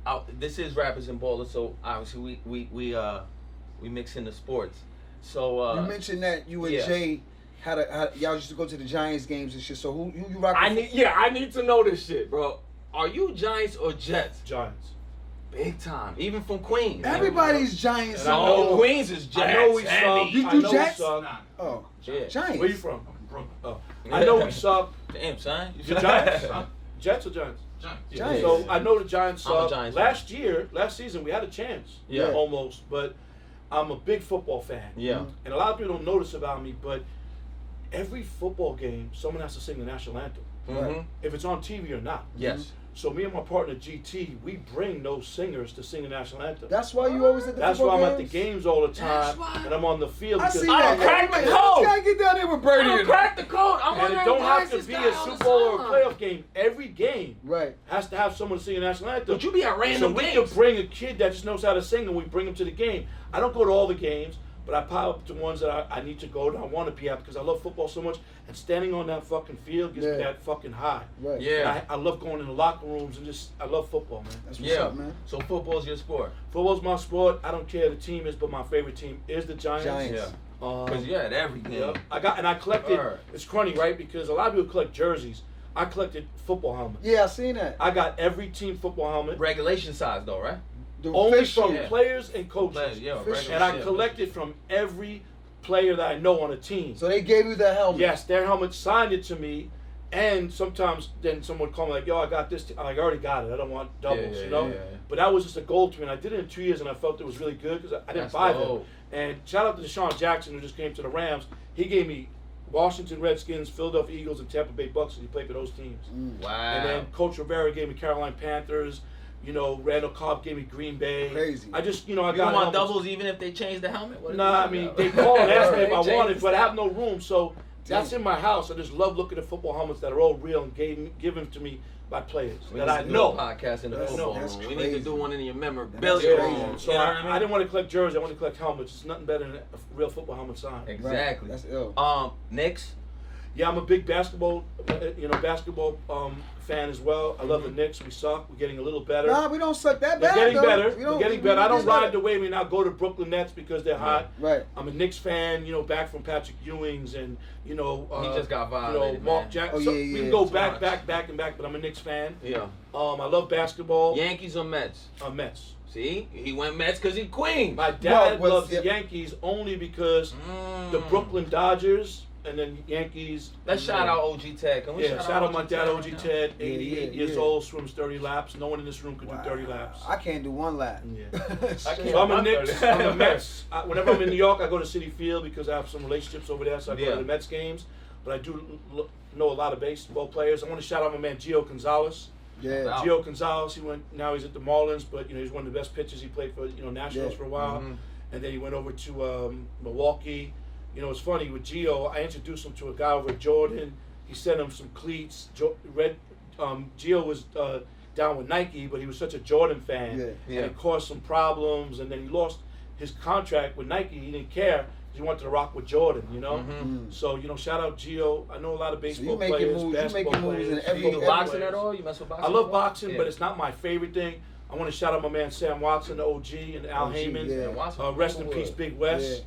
out, this is rappers and ballers. So obviously we we we uh we mix in the sports. So uh, you mentioned that you and yeah. Jay had a had, y'all used to go to the Giants games and shit. So who who you rock? I need yeah I need to know this shit, bro. Are you Giants or Jets? Giants. Big time, even from Queens. Everybody's Giants. And know- No. Queens is Jets. I know we heavy. suck. You I do know Jets? we suck. Nah, Oh, Yeah. Giants. Where you from? I'm from Brooklyn. Oh. I know we suck. Damn, son. You Giants? [laughs] Jets or Giants? Giants. Giants. So I know the Giants I'm a suck. Giants last year, last season, we had a chance. Yeah. Almost, but I'm a big football fan. Yeah. And a lot of people don't notice about me, but every football game, someone has to sing the national anthem, Mm-hmm. if it's on TV or not. Yes. So me and my partner GT, we bring those singers to sing the national anthem. That's why you always at the That's why I'm at the games? games all the time, That's why. and I'm on the field I because see I that. don't crack the code. You gotta get down there with Birdie. I and- crack the code. I'm and it don't have to be a on Super Bowl or a playoff game. Every game Right. has to have someone sing the national anthem. But you be at random So random we games. could bring a kid that just knows how to sing and we bring him to the game. I don't go to all the games, but I pile up the ones that I, I need to go to. I want to be at because I love football so much. And standing on that fucking field gives me that fucking high. Right. Yeah. I, I love going in the locker rooms and just I love football, man. That's what's Yeah. up, man. So football's your sport. Football's my sport. I don't care who the team is, but my favorite team is the Giants. Giants. Yeah. Um, Because you're at every game. Yep. I got and I collected. Word. It's crunny, right? Because a lot of people collect jerseys. I collected football helmets. Yeah, I seen that. I got every team football helmet, Regulation size though, right? The only official- from Yeah. players and coaches. Players, yeah, Official. regular and I collected from every player that I know on a team. So they gave you the helmet. yes, their helmet signed it to me, and sometimes then someone would call me like, "Yo, I got this." T-. I'm like, I already got it. I don't want doubles, yeah, you know. yeah, yeah. But that was just a goal to me, and I did it in two years, and I felt it was really good because I, I didn't That's buy them. And shout out to DeSean Jackson who just came to the Rams. He gave me Washington Redskins, Philadelphia Eagles, and Tampa Bay Bucks. And he played for those teams. Wow. And then Coach Rivera gave me Carolina Panthers. You know, Randall Cobb gave me Green Bay. Crazy. I just, you know, I you got don't want helmets. doubles even if they change the helmet? What is Nah, I it? mean, they called and [laughs] asked me if I They want change it, but I have no room. So that's in my house. I just love looking at football helmets that are all real and gave, given to me by players We that need I to do know. a podcast in the That's- football that's room. We need to do one in your That's memorabilia crazy. room. So you know I, I mean? I didn't want to collect jerseys. I wanted to collect helmets. It's nothing better than a real football helmet sign. Right. Exactly. That's ill. Um, Knicks. Yeah, I'm a big basketball, uh, you know, basketball um, fan as well. I love the Knicks. We suck. We're getting a little better. Nah, we don't suck that bad. They're getting though. better. We They're getting we- better. I we don't ride better. the wave and I go to Brooklyn Nets because they're hot. Right. I'm a Knicks fan, you know, back from Patrick Ewing's and you know, uh, He just got you know, violated, Mark man. Jackson. Oh, So yeah, we can go back, much. back, back, and back. But I'm a Knicks fan. Yeah. Um, I love basketball. Yankees or Mets? Uh, Mets. See, he went Mets because he Queen. My dad was- loves yeah. the Yankees only because Mm. the Brooklyn Dodgers and then Yankees. Let's shout out OG Ted. Can we Yeah, shout out my dad, OG now? Ted, 88 yeah, years yeah. old, swims 30 laps. No one in this room could Wow. do 30 laps. I can't do one lap. Yeah. [laughs] I can't. So I'm a I'm Knicks. I'm a [laughs] Mets. I, whenever I'm in New York, I go to Citi Field because I have some relationships over there, so I go Yeah. to the Mets games. But I do l- l- know a lot of baseball players. I want to shout out my man Gio Gonzalez. Yeah. Wow. Gio Gonzalez. He went. Now he's at the Marlins, but you know he's one of the best pitchers. He played for you know Nationals Yeah. for a while, Mhm. and then he went over to um, Milwaukee. You know, it's funny with Gio. I introduced him to a guy over at Jordan. He sent him some cleats. Jo- Red. Um, Gio was uh, down with Nike, but he was such a Jordan fan, Yeah. Yeah. and it caused some problems. And then he lost his contract with Nike. He didn't care. He wanted to rock with Jordan. You know. Mhm. So you know, shout out Gio. I know a lot of So baseball you making players, moves. You basketball making moves in players. every. You do every- boxing at all? You mess with boxing? I love boxing, Yeah. but it's not my favorite thing. I want to shout out my man Sam Watson, the OG, and Al OG, Haymon. yeah. Uh, rest in peace, Big West.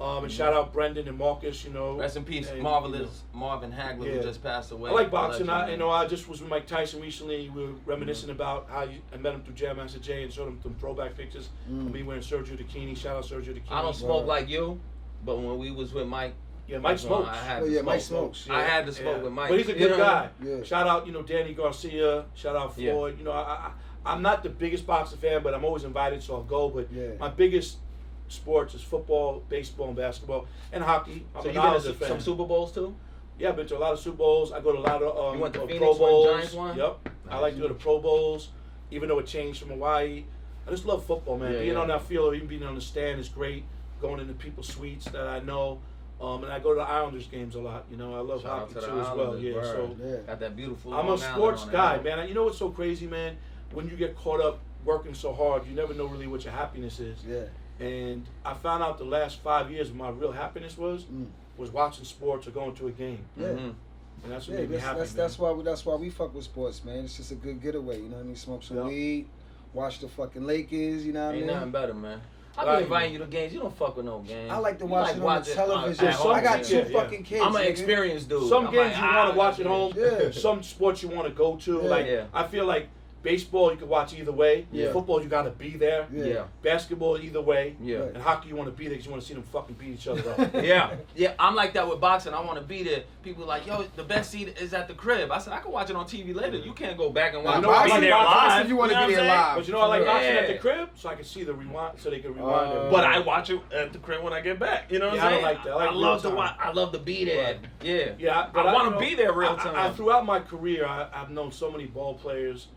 Um, and shout out Brendan and Marcus. You know, Rest in peace, And, marvelous Marvin Hagler Yeah. who just passed away. I like boxing. I, you know, I just was with Mike Tyson recently. We were reminiscing about how you, I met him through Jam Master Jay and showed him some throwback pictures of me wearing Sergio Tacchini. Shout out Sergio Tacchini. I don't smoke Word. like you, but when we was with Mike, Yeah, Mike smokes. I had Oh, to yeah, Mike smoke. smokes. I had to smoke with Mike. But he's a You good know? guy. Yeah. Shout out, you know, Danny Garcia. Shout out Yeah. Floyd. You know, I, I, I'm not the biggest boxer fan, but I'm always invited, so I'll go. But Yeah. my biggest sports is football, baseball, and basketball, and hockey. I'm So you been to some, fan. some Super Bowls too? Yeah, I've been to a lot of Super Bowls. I go to a lot of um, You went to uh, Phoenix Pro Bowls. Giants won? Yep. I like to go to Pro Bowls, even though it changed from Hawaii. I just love football, man. Yeah, being yeah. on that field or even being on the stand is great. Going into people's suites that I know. Um, and I go to the Islanders games a lot. You know, I love Shout hockey to too as well. Yeah, so Yeah. Got that beautiful. I'm a sports guy, man. man. You know what's so crazy, man? When you get caught up working so hard, you never know really what your happiness is. Yeah. And I found out the last five years, my real happiness was Mm. was watching sports or going to a game, Yeah. Mhm. and that's what Yeah, made me that's, happy. that's, that's why we, that's why we fuck with sports, man. It's just a good getaway, you know what I mean? Smoke some Yeah. weed, watch the fucking Lakers, you know what I mean? Ain't nothing better, man. I Right. be inviting you to games. You don't fuck with no games. I like to You watch it on watching, the television. uh, at I got two yeah, games. yeah. fucking kids. I'm an experienced dude. Some I'm games like, you ah, want I to watch at home. Yeah. Some sports you want to go to. Yeah. Like Yeah. I feel like baseball you could watch either way. Yeah. Football you got to be there. Yeah. Yeah. Basketball either way. Yeah. And hockey you want to be there because you want to see them fucking beat each other up. [laughs] Yeah, yeah, I'm like that with boxing. I want to be there. People like, yo, the best seat is at the crib. I said, I can watch it on TV later. You can't go back and watch. You it. know I Be like there about live. boxing? You wanna know be what there live. But you know I like Yeah. boxing at the crib so I can see the rewind so they can rewind Uh, it. But I watch it at the crib when I get back. You know what Yeah, I I'm don't like that. I like real love to watch. I love to be there. Right. Yeah. Yeah, I but want you to know, be there real time. I, I, throughout my career, I, I've known so many ball players,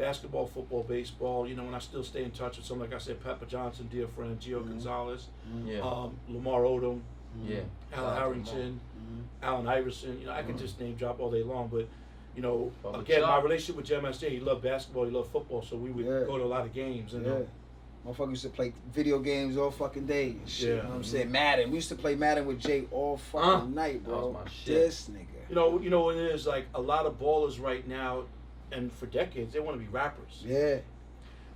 basketball, football, baseball. You know, and I still stay in touch with some, like I said, Pepper Johnson, dear friend, Gio Gonzalez, yeah. um, Lamar Odom, yeah. Alan Shout out to Harrington, Allen Iverson. You know, I could just name drop all day long, but. You know, Bubba again, my relationship with Jam Master, he loved basketball, he loved football, so we would Yeah. go to a lot of games. And Yeah. Motherfucker used to play video games all fucking day shit. Yeah. You know what I'm saying? Madden. We used to play Madden with Jay all fucking Uh, night, that bro. was my shit. This nigga. you know, you know what it is like a lot of ballers right now, and for decades they want to be rappers. Yeah.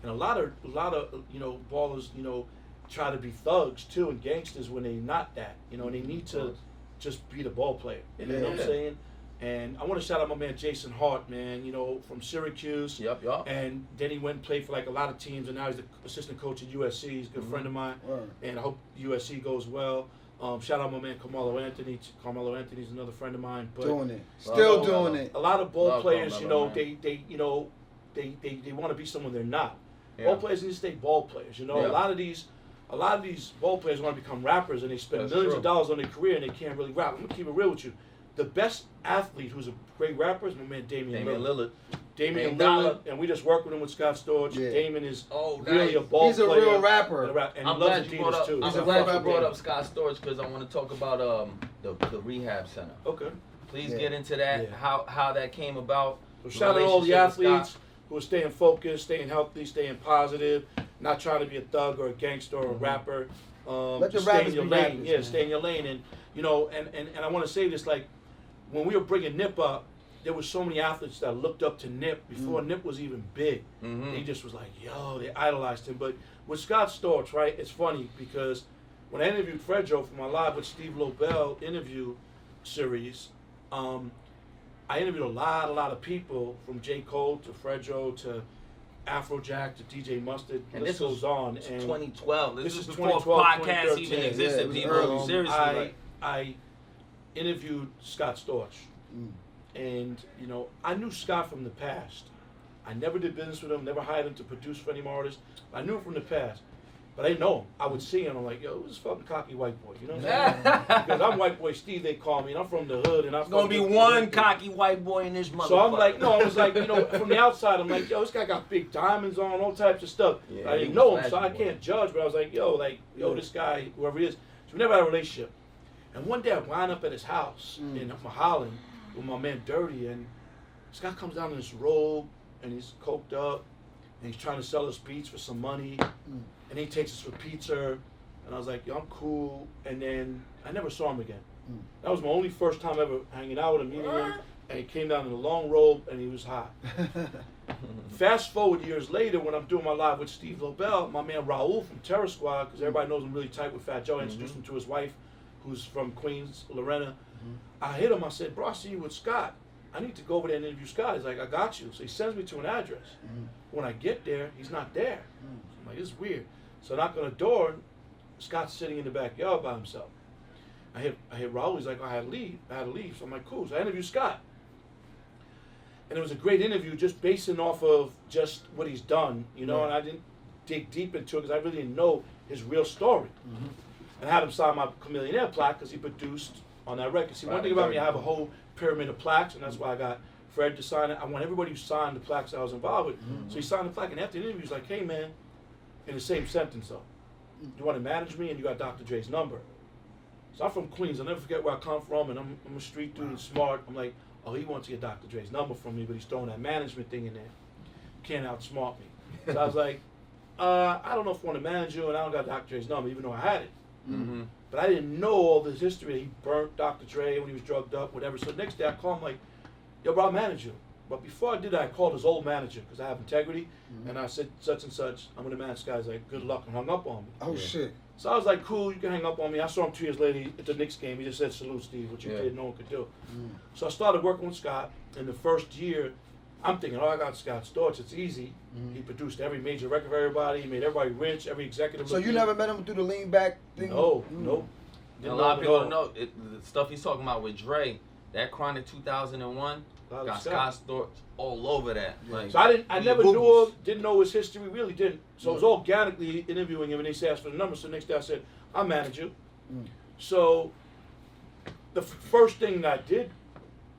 and a lot of a lot of you know ballers you know try to be thugs too and gangsters when they're not that you know and they need to just be the ball player you know what I'm saying and I want to shout out my man Jason Hart man you know from Syracuse Yup, yup. and then he went and played for like a lot of teams and now he's the assistant coach at USC he's a good Mm-hmm. friend of mine Word. and I hope USC goes well um, shout out my man Carmelo Anthony Carmelo Anthony's another friend of mine but Doing it. Still all doing that. it. a lot of ball Love players, you know, man. they, they you know, they, they, they want to be someone they're not. Yeah. Ball players need to stay ball players. You know, Yeah. a lot of these, a lot of these ball players want to become rappers and they spend That's millions true. of dollars on their career and they can't really rap. I'm gonna keep it real with you. The best athlete who's a great rapper is my man Damian, Damian Lillard. Lillard. Damian Dame Lillard, Dollar. and we just worked with him with Scott Storch. Yeah. Damon is Oh, really nice. a ball He's a player. real rapper. And, rap- and I'm he loves glad you brought up. too. I'm He's glad you brought up Scott Storch because I want to talk about um the, the rehab center. Okay. Please Yeah. get into that. Yeah. How how that came about. So shout out to all the athletes who are staying focused, staying healthy, staying positive, not trying to be a thug or a gangster or a rapper. Um, Let the stay in rappers your be lane. rappers, yeah, man. stay in your lane. And you know, and, and, and I want to say this like when we were bringing Nip up, there were so many athletes that looked up to Nip before Mm. Nip was even big. Mhm. They just was like, yo, they idolized him. But with Scott Storch, right, it's funny because when I interviewed Fat Joe for my Live with Steve Lobel interview series, um, I interviewed a lot, a lot of people from J. Cole to Fat Joe to Afrojack to DJ Mustard. And this was goes on. It's And 2012. This, This is before 2012, podcasts even 2013. Yeah, existed. was people, seriously, I, like, I interviewed Scott Storch. Mm. And, you know, I knew Scott from the past. I never did business with him, never hired him to produce for any more artists. I knew him from the past. But I didn't know him. I would see him, I'm like, yo, who's this fucking cocky white boy? You know what I'm saying? [laughs] because I'm white boy Steve, they call me, and I'm from the hood, and I'm gonna be one cocky white boy in this motherfucker. So I'm like, no, I was like, you know, [laughs] from the outside, I'm like, yo, this guy got big diamonds on, all types of stuff. Yeah, I didn't know him, so I can't judge. But I was like, yo, like, yo, Yeah. this guy, whoever he is. So we never had a relationship. And one day I wind up at his house Mm. in Holland with my man Dirty, and this guy comes down in this robe, and he's coked up, and he's trying to sell us beats for some money, Mm. and he takes us for pizza. And I was like, yo, I'm cool. And then I never saw him again. Mm. That was my only first time ever hanging out with him, meeting him. And he came down in a long robe, and he was hot. [laughs] Fast forward years later, when I'm doing my live with Steve Lobel, my man Raul from Terror Squad, because everybody knows I'm really tight with Fat Joe. I introduced him to his wife, who's from Queens, Lorena. I hit him. I said, "Bro, I see you with Scott. I need to go over there and interview Scott." He's like, "I got you." So he sends me to an address. Mm-hmm. When I get there, he's not there. Mm-hmm. I'm like, "This is weird." So I knock on the door. Scott's sitting in the backyard by himself. I hit I hit Raul. He's like, "I had to leave. I had to leave." So I'm like, "Cool." So I interview Scott and it was a great interview just basing off of just what he's done, you know. Right. And I didn't dig deep into it because I really didn't know his real story. Mm-hmm. And I had him sign my Chamillionaire plaque because he produced on that record. See, one thing about me, I have a whole pyramid of plaques, and that's why I got Fred to sign it. I want everybody who signed the plaques I was involved with. So he signed the plaque, and after the interview, he's like, "Hey, man," in the same sentence though, "You want to manage me, and you got Dr. Dre's number." So I'm from Queens. I'll never forget where I come from, and I'm, I'm a street dude and smart. I'm like, oh, he wants to get Dr. Dre's number from me, but he's throwing that management thing in there. Can't outsmart me. So I was like, [laughs] uh, I don't know if I want to manage you, and I don't got Dr. Dre's number, even though I had it. hmm But I didn't know all this history. He burnt Dr. Dre when he was drugged up, whatever. So the next day I called him like, yo, bro, I'll manage you. But before I did that, I called his old manager because I have integrity. And I said, such and such, I'm going to manage guys. like, good luck, and hung up on me. oh Yeah. shit. So I was like, cool, you can hang up on me. I saw him two years later at the Knicks game. He just said, salute, Steve, what you Yeah. did, no one could do. Mm. So I started working with Scott. In the first year, I'm thinking, oh, I got Scott Storch. It's easy. Mhm. He produced every major record for everybody. He made everybody rich, every executive. So you good. never met him through the lean back thing? No, Mm. nope. A Didn't lot of people don't know it, the stuff he's talking about with Dre. That Chronic 2001 all. Lot of got Scott. Scott Storch all over that. Yeah. Like, So I didn't. I never Googles. knew him. Didn't know his history. Really didn't. So it was organically interviewing him, and he asked for the number. So next day I said, "I'll manage you." Mm. So the f- first thing that I did,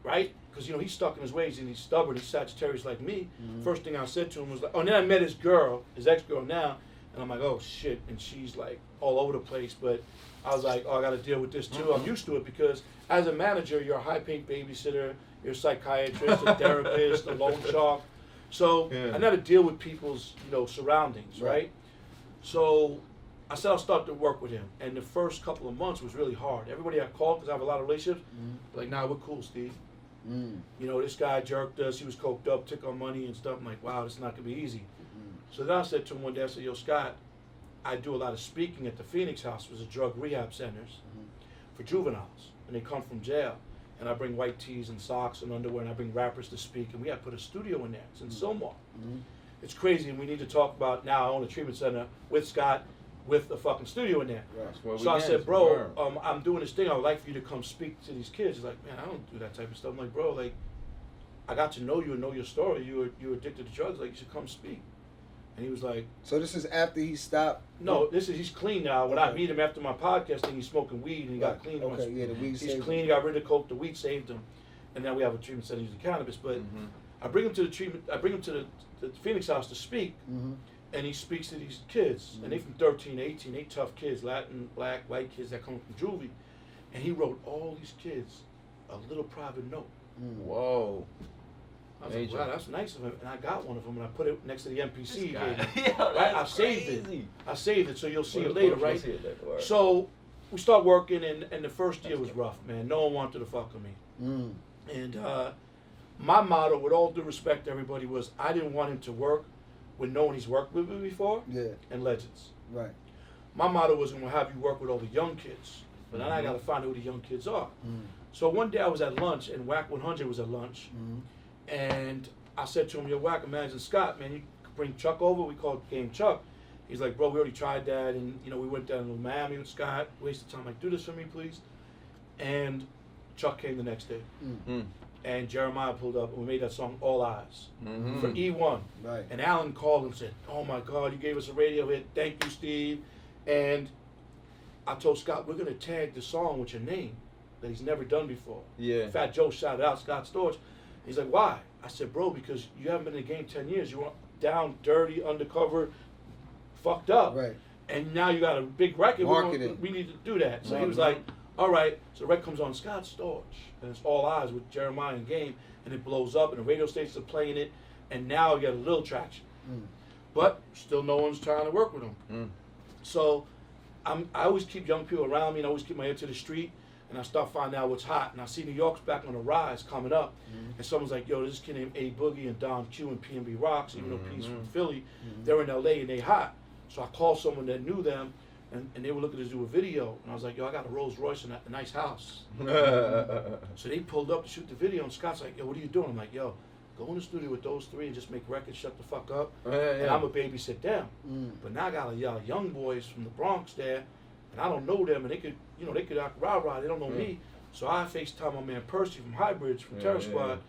right? Because you know he's stuck in his ways and he's stubborn. He's Sagittarius like me. Mhm. First thing I said to him was like, "Oh." And then I met his girl, his ex girl now, and I'm like, "Oh shit!" And she's like all over the place. But I was like, "Oh, I got to deal with this too." I'm used to it because as a manager, you're a high paid babysitter, you're a psychiatrist, a therapist, a loan [laughs] shark. So Yeah. I got to deal with people's you know surroundings, Right. right? So I said I'll start to work with him, and the first couple of months was really hard. Everybody I called because I have a lot of relationships, Mhm. like, "Nah, we're cool, Steve." Mm. You know, this guy jerked us. He was coked up, took our money and stuff. I'm like, wow, this is not gonna be easy. So then I said to him one day, I said, Yo, Scott, I do a lot of speaking at the Phoenix House, which is a drug rehab centers for juveniles, and they come from jail. And I bring white tees and socks and underwear, and I bring rappers to speak, and we have put a studio in there. It's in Sylmar. Mhm. It's crazy, and we need to talk about now. I own a treatment center with Scott, with a fucking studio in there. Right. That's where we So I said, bro, um, I'm doing this thing. I would like for you to come speak to these kids. He's like, man, I don't do that type of stuff. I'm like, bro, like, I got to know you and know your story. You were you were addicted to drugs. Like, you should come speak. And he was like, So this is after he stopped. no, this is he's clean now. When I meet him after my podcast thing, he's smoking weed and he got clean. Okay, once. yeah, the weed He's clean. He got rid of coke. The weed saved him. And now we have a treatment center using cannabis. But Mhm. I bring him to the treatment. I bring him to the, the Phoenix House to speak Mm-hmm. And he speaks to these kids, and they from 13, 18, they tough kids, Latin, black, white kids that come from juvie, and he wrote all these kids a little private note. Mm. Whoa. I was Major. like, wow, that's nice of him, and I got one of them, and I put it next to the NPC. he guy- [laughs] Yo, Right? I saved crazy. it. I saved it, so you'll see Word, it later, right? see it later, word. So we start working, and, and the first year was rough, man. No one wanted to fuck with me. Mm. And uh, my motto, with all due respect to everybody, was I didn't want him to work with no one he's worked with before Yeah. and legends. Right. My motto was I'm gonna have you work with all the young kids, but then I gotta find out who the young kids are. Mm. So one day I was at lunch, and Wack 100 was at lunch, Mm. and I said to him, "Yo, Whack, imagine Scott, man, you bring Chuck over. We call it Game Chuck." He's like, "Bro, we already tried that, and you know, we went down to Miami with Scott. Wasted time. Like, do this for me, please." And Chuck came the next day, Mm. And Jeremih pulled up, and we made that song "All Eyes" Mhm. for E1. Right. And Alan called and said, "Oh my God, you gave us a radio hit. Thank you, Steve." And I told Scott, "We're gonna tag the song with your name that he's never done before." Yeah. Fat Joe shouted out Scott Storch. He's like, "Why?" I said, "Bro, because you haven't been in the game ten years. You were down, dirty, undercover, fucked up, Right. and now you got a big record. We Marketing. We need to do that." So he was like, "All right." So the record comes on Scott Storch, and it's all eyes with Jeremih and Game, and it blows up, and the radio stations are playing it, and now you got a little traction Mm. but still no one's trying to work with them. Mm. So I'm, I always keep young people around me and I always keep my ear to the street and I start finding out what's hot. And I see New York's back on the rise coming up. And someone's like, yo, this kid named A Boogie and Don Q and PNB Rocks, even though P's from Philly, they're in LA and they hot. So I called someone that knew them and, and they were looking to do a video. And I was like, yo, I got a Rolls Royce and a, a nice house. [laughs] So they pulled up to shoot the video and Scott's like, yo, what are you doing? I'm like, yo, go in the studio with those three and just make records, shut the fuck up. Yeah, And yeah. I'm a babysit them. Mm. But now I got a y'all young boys from the Bronx there, and I don't know them, and they could, you know, they could act rah rah. They don't know me, so I FaceTime my man Percy from Highbridge from Yeah, Terror yeah, Squad,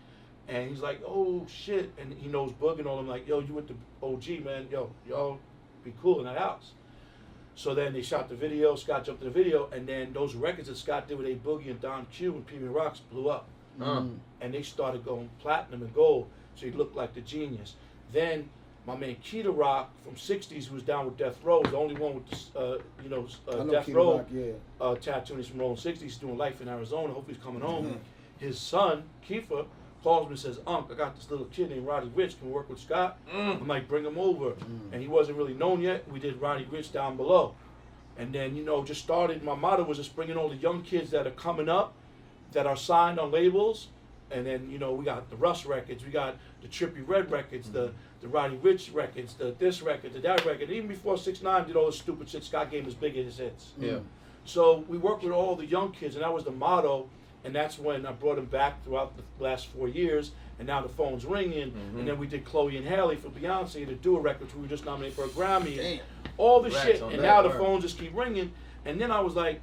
and he's like, "Oh shit," and he knows Boog and all. I'm like, "Yo, you with the OG man? Yo, y'all be cool in that house." So then they shot the video. Scott jumped in the video, and then those records that Scott did with A Boogie and Don Q and PB Rocks blew up. Mm. and they started going platinum and gold, so he looked like the genius. Then my man Keita Rock from '60s, who was down with Death Row, was the only one with the, uh, you know, uh, know Death Kid Row Rock, yeah. uh, tattoo. He's from Rolling '60s, he's doing life in Arizona. Hopefully, he's coming home. Mhm. His son Kiefer calls me and says, "Unc, I got this little kid named Roddy Ricch. Can work with Scott?" Mm. I'm like, "Bring him over." Mm. And he wasn't really known yet. We did Roddy Ricch down below, and then you know, just started. My motto was just bringing all the young kids that are coming up, that are signed on labels, and then you know we got the Russ records, we got the Trippie Redd records, the the Roddy Ricch records, the this record, the that record. Even before Six Nine did all the stupid shit, Scott gave his biggest hits. Yeah. So we worked with all the young kids, and that was the motto. And that's when I brought him back throughout the last four years. And now the phone's ringing. Mhm. And then we did Chloe and Halle for Beyonce to do a record. Which we were just nominated for a Grammy. Damn. All the shit. And that, now the word. phones just keep ringing. And then I was like,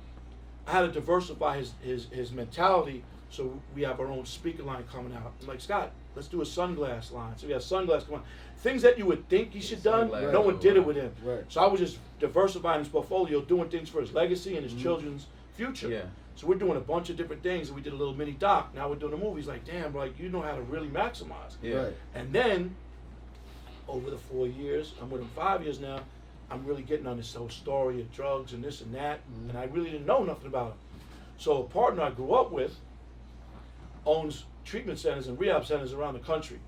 I had to diversify his, his, his mentality. So we have our own speaker line coming out. I'm like, Scott, let's do a sunglass line. So we have sunglass come on. Things that you would think he should done, no one did it with him. Right. So I was just diversifying his portfolio, doing things for his legacy and his children's future. Yeah. So we're doing a bunch of different things. We did a little mini doc. Now we're doing a movie. He's like, damn, like you know how to really maximize. Yeah. Right. And then over the four years, I'm with him five years now. I'm really getting on this whole story of drugs and this and that, Mhm. and I really didn't know nothing about him. So a partner I grew up with owns treatment centers and rehab centers around the country.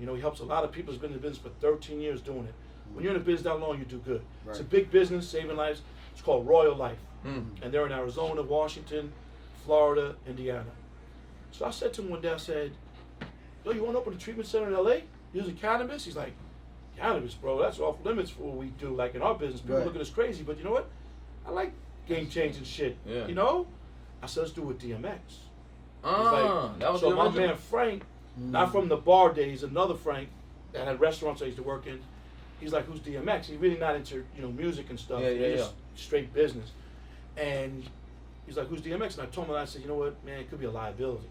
You know, he helps a lot of people. He's been in the business for 13 years doing it. When you're in the business that long, you do good. It's a big business, saving lives. It's called Royal Life Mm. and they're in Arizona, Washington, Florida, Indiana. So I said to him one day, I said, Yo, you want to open a treatment center in LA using cannabis? He's like, Cannabis, bro, that's off limits for what we do. Like in our business, people Right. look at us crazy, but you know what? I like game changing shit. Yeah. You know? I said, Let's do it with DMX. Ah, like- that was so my original. man Frank, Mm. not from the bar days, another Frank that had restaurants I used to work in. He's like, "Who's DMX?" He's really not into you know music and stuff. Yeah, yeah, He's just straight business. And he's like, "Who's DMX?" And I told him, I said, "You know what, man? It could be a liability."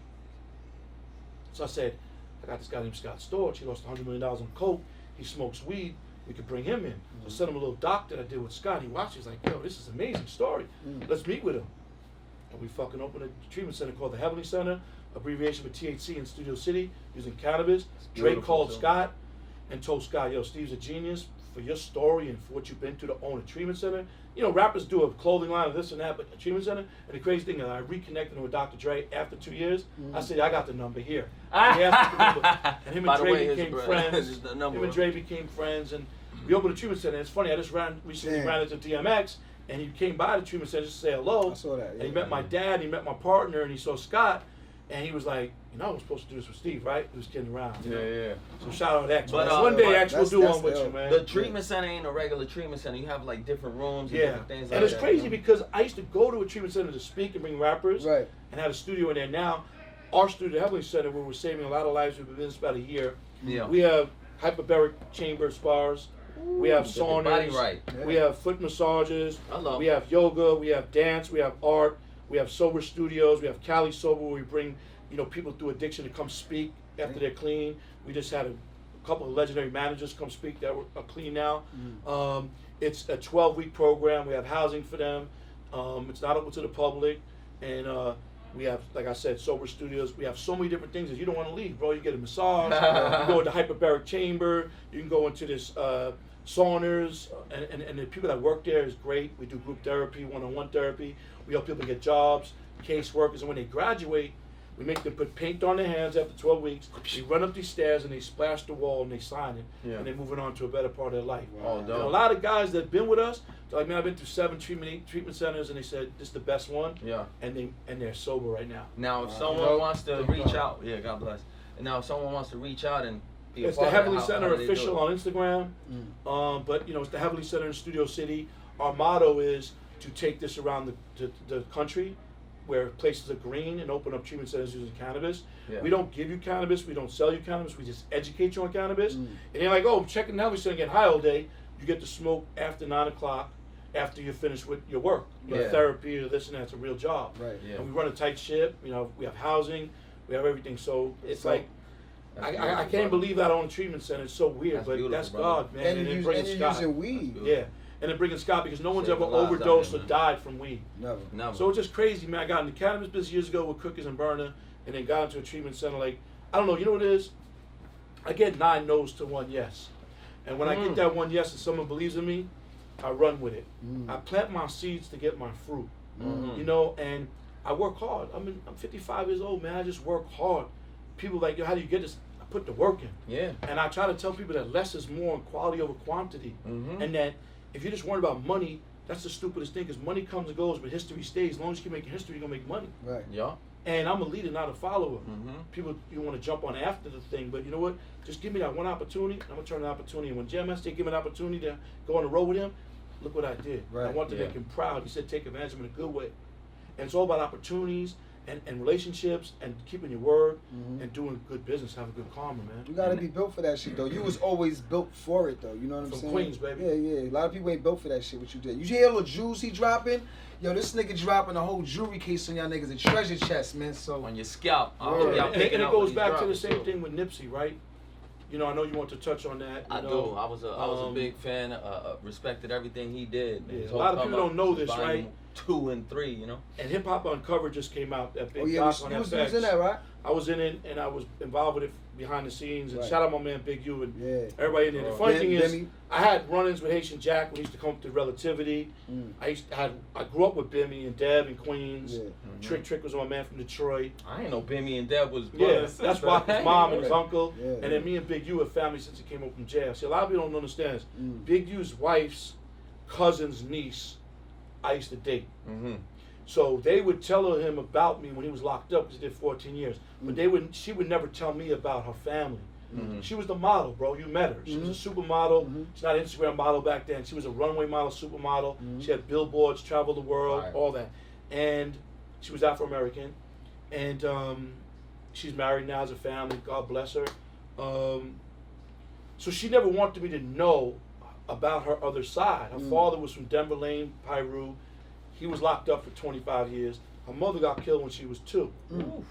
So I said, "I got this guy named Scott Storch. He lost 100 million dollars on coke. He smokes weed. We could bring him in." So I sent him a little doc that I did with Scott. He watched. He's like, "Yo, this is an amazing story. Mm. Let's meet with him." And we fucking opened a treatment center called the Heavenly Center, abbreviation for THC in Studio City, using cannabis. Drake called too. Scott and told Scott, yo, Steve's a genius for your story and for what you've been through to own a treatment center. You know, rappers do a clothing line of this and that, but a treatment center. And the crazy thing is, I reconnected with Dr. Dre after two years. I mm-hmm. said, I got the number here. And, [laughs] he asked me for the number. and him and the Dre way, became bro- [laughs] friends. Him and Dre became friends, and we opened a treatment center. It's funny, I just ran recently Damn. ran into DMX, and he came by the treatment center just to say hello. I saw that, And he yeah. met my dad. He met my partner, and he saw Scott, and he was like, "You know, I was supposed to do this with Steve, right?" He was kidding around. Yeah, know? yeah. So shout out to X. But, uh, one day X will do one with you, man. The treatment center ain't a regular treatment center. You have like different rooms and yeah, different things like and it's crazy you know? because I used to go to a treatment center to speak and bring rappers, Right. and have a studio in there. Now, our studio, the Heavenly Center, where we're saving a lot of lives, we've been in this about a year. Yeah. We have hyperbaric chamber spas. We have saunas. right. We have foot massages. Hello. We have yoga. We have dance. We have art. We have sober studios. We have Cali Sober, where we bring you know people through addiction to come speak after they're clean. We just had a couple of legendary managers come speak that were, are clean now. Um, it's a 12 week program. We have housing for them. Um, it's not open to the public, and uh, we have, like I said, sober studios. We have so many different things that you don't want to leave, bro. You get a massage. [laughs] you go into hyperbaric chamber. You can go into this uh, saunas, and, and, and the people that work there is great. We do group therapy, one-on-one therapy. We help people get jobs, caseworkers, and when they graduate, we make them put paint on their hands after 12 weeks. They run up these stairs and they splash the wall and they sign it, Yeah. and they're moving on to a better part of their life. Oh, And a lot of guys that have been with us, they're like, man, I've been through seven treatment treatment centers, and they said this is the best one, Yeah. and they and they're sober right now. Now, if Wow. someone Dope. wants to Dope. reach out, yeah, God bless. And now, if someone wants to reach out and be a It's part the of it, Heavenly how- Center how do they do official on Instagram. Mm. Um, but you know, it's the Heavenly Center in Studio City. Our motto is to take this around the, the, the country where places are green and open up treatment centers using cannabis. Yeah. We don't give you cannabis, we don't sell you cannabis, we just educate you on cannabis. Mm. And you're like, oh, I'm checking the Heavenly Center getting high all day. You get to smoke after nine o'clock after you're finished with your work, your Yeah. therapy or this and that's a real job. Right. Yeah. And we run a tight ship, you know, we have housing, we have everything. So it's So- like I, I, I can't believe that on a treatment center. It's so weird, That's but that's brother. God, man. And, And, you then use, bringing and you're using weed. Yeah, and then bringing Scott because no one's Saving ever lives out overdosed here, or died from weed. Never. Never. So it's just crazy, man. I got in the cannabis business years ago with Cookies and Berner, and then got into a treatment center. Like I don't know, you know what it is? I get nine no's to one yes, and when I Mm. get that one yes and someone believes in me, I run with it. Mm. I plant my seeds to get my fruit. Mhm. You know, and I work hard. I'm in, I'm 55 years old, man. I just work hard. People like, yo, how do you get this? I put the work in. Yeah. And I try to tell people that less is more and quality over quantity. Mhm. And that if you're just worried about money, that's the stupidest thing because money comes and goes, but history stays. As long as you keep making history, you're going to make money. Right. Yeah. And I'm a leader, not a follower. Mhm. People, you want to jump on after the thing, but you know what? Just give me that one opportunity. I'm going to turn the opportunity. And when Jam Master gave me an opportunity to go on the road with him, look what I did. I Right. wanted to Yeah. make him proud. He said, take advantage of him in a good way. And it's all about opportunities and, and relationships and keeping your word Mhm. and doing good business, have a good karma, man. You gotta be built for that shit though. You was always built for it though. You know what I'm From saying? Queens, baby. Yeah, yeah. A lot of people ain't built for that shit. What you did. You hear a little jewels he dropping? Yo, this nigga dropping a whole jewelry case on y'all niggas, a treasure chest, man. So On your scalp. I Word. And, y'all and, and it goes back to the same too. thing with Nipsey, right? You know, I know you want to touch on that. You I know, do. I was a I was a um, big fan. Uh, uh, respected everything he did. Yeah, a lot of people don't know this, volume right? Two and three, you know. And Hip Hop Uncovered just came out. That big Oh yeah, doc you, on you was, FX. was in that, right? I was in it and I was involved with it behind the scenes. And Right. shout out my man Big U and Yeah. everybody in there. The Oh. funny Ben- thing is, Benny. I had run-ins with Haitian Jack when he used to come up to Relativity. Mm. I used to had I grew up with Bimmy and Deb in Queens. Yeah. Trick Trick was my man from Detroit. I ain't know Bimmy and Deb was Yeah, brothers. that's Wap's [laughs] mom and his uncle. Yeah, and yeah. then me and Big U have family since he came up from jail. See, a lot of people don't understand this. Mm. Big U's wife's cousin's niece, I used to date. Mm-hmm. So they would tell him about me when he was locked up because he did 14 years. But they would, she would never tell me about her family. Mhm. She was the model, bro. You met her. She was a supermodel. Mhm. She's not an Instagram model back then. She was a runway model, supermodel. Mhm. She had billboards, traveled the world, Right. all that. And she was Afro American. And um, she's married now, has a family. God bless her. Um, so she never wanted me to know about her other side. Her Mm. father was from Denver Lane, Piru. He was locked up for 25 years. Her mother got killed when she was two. Mm.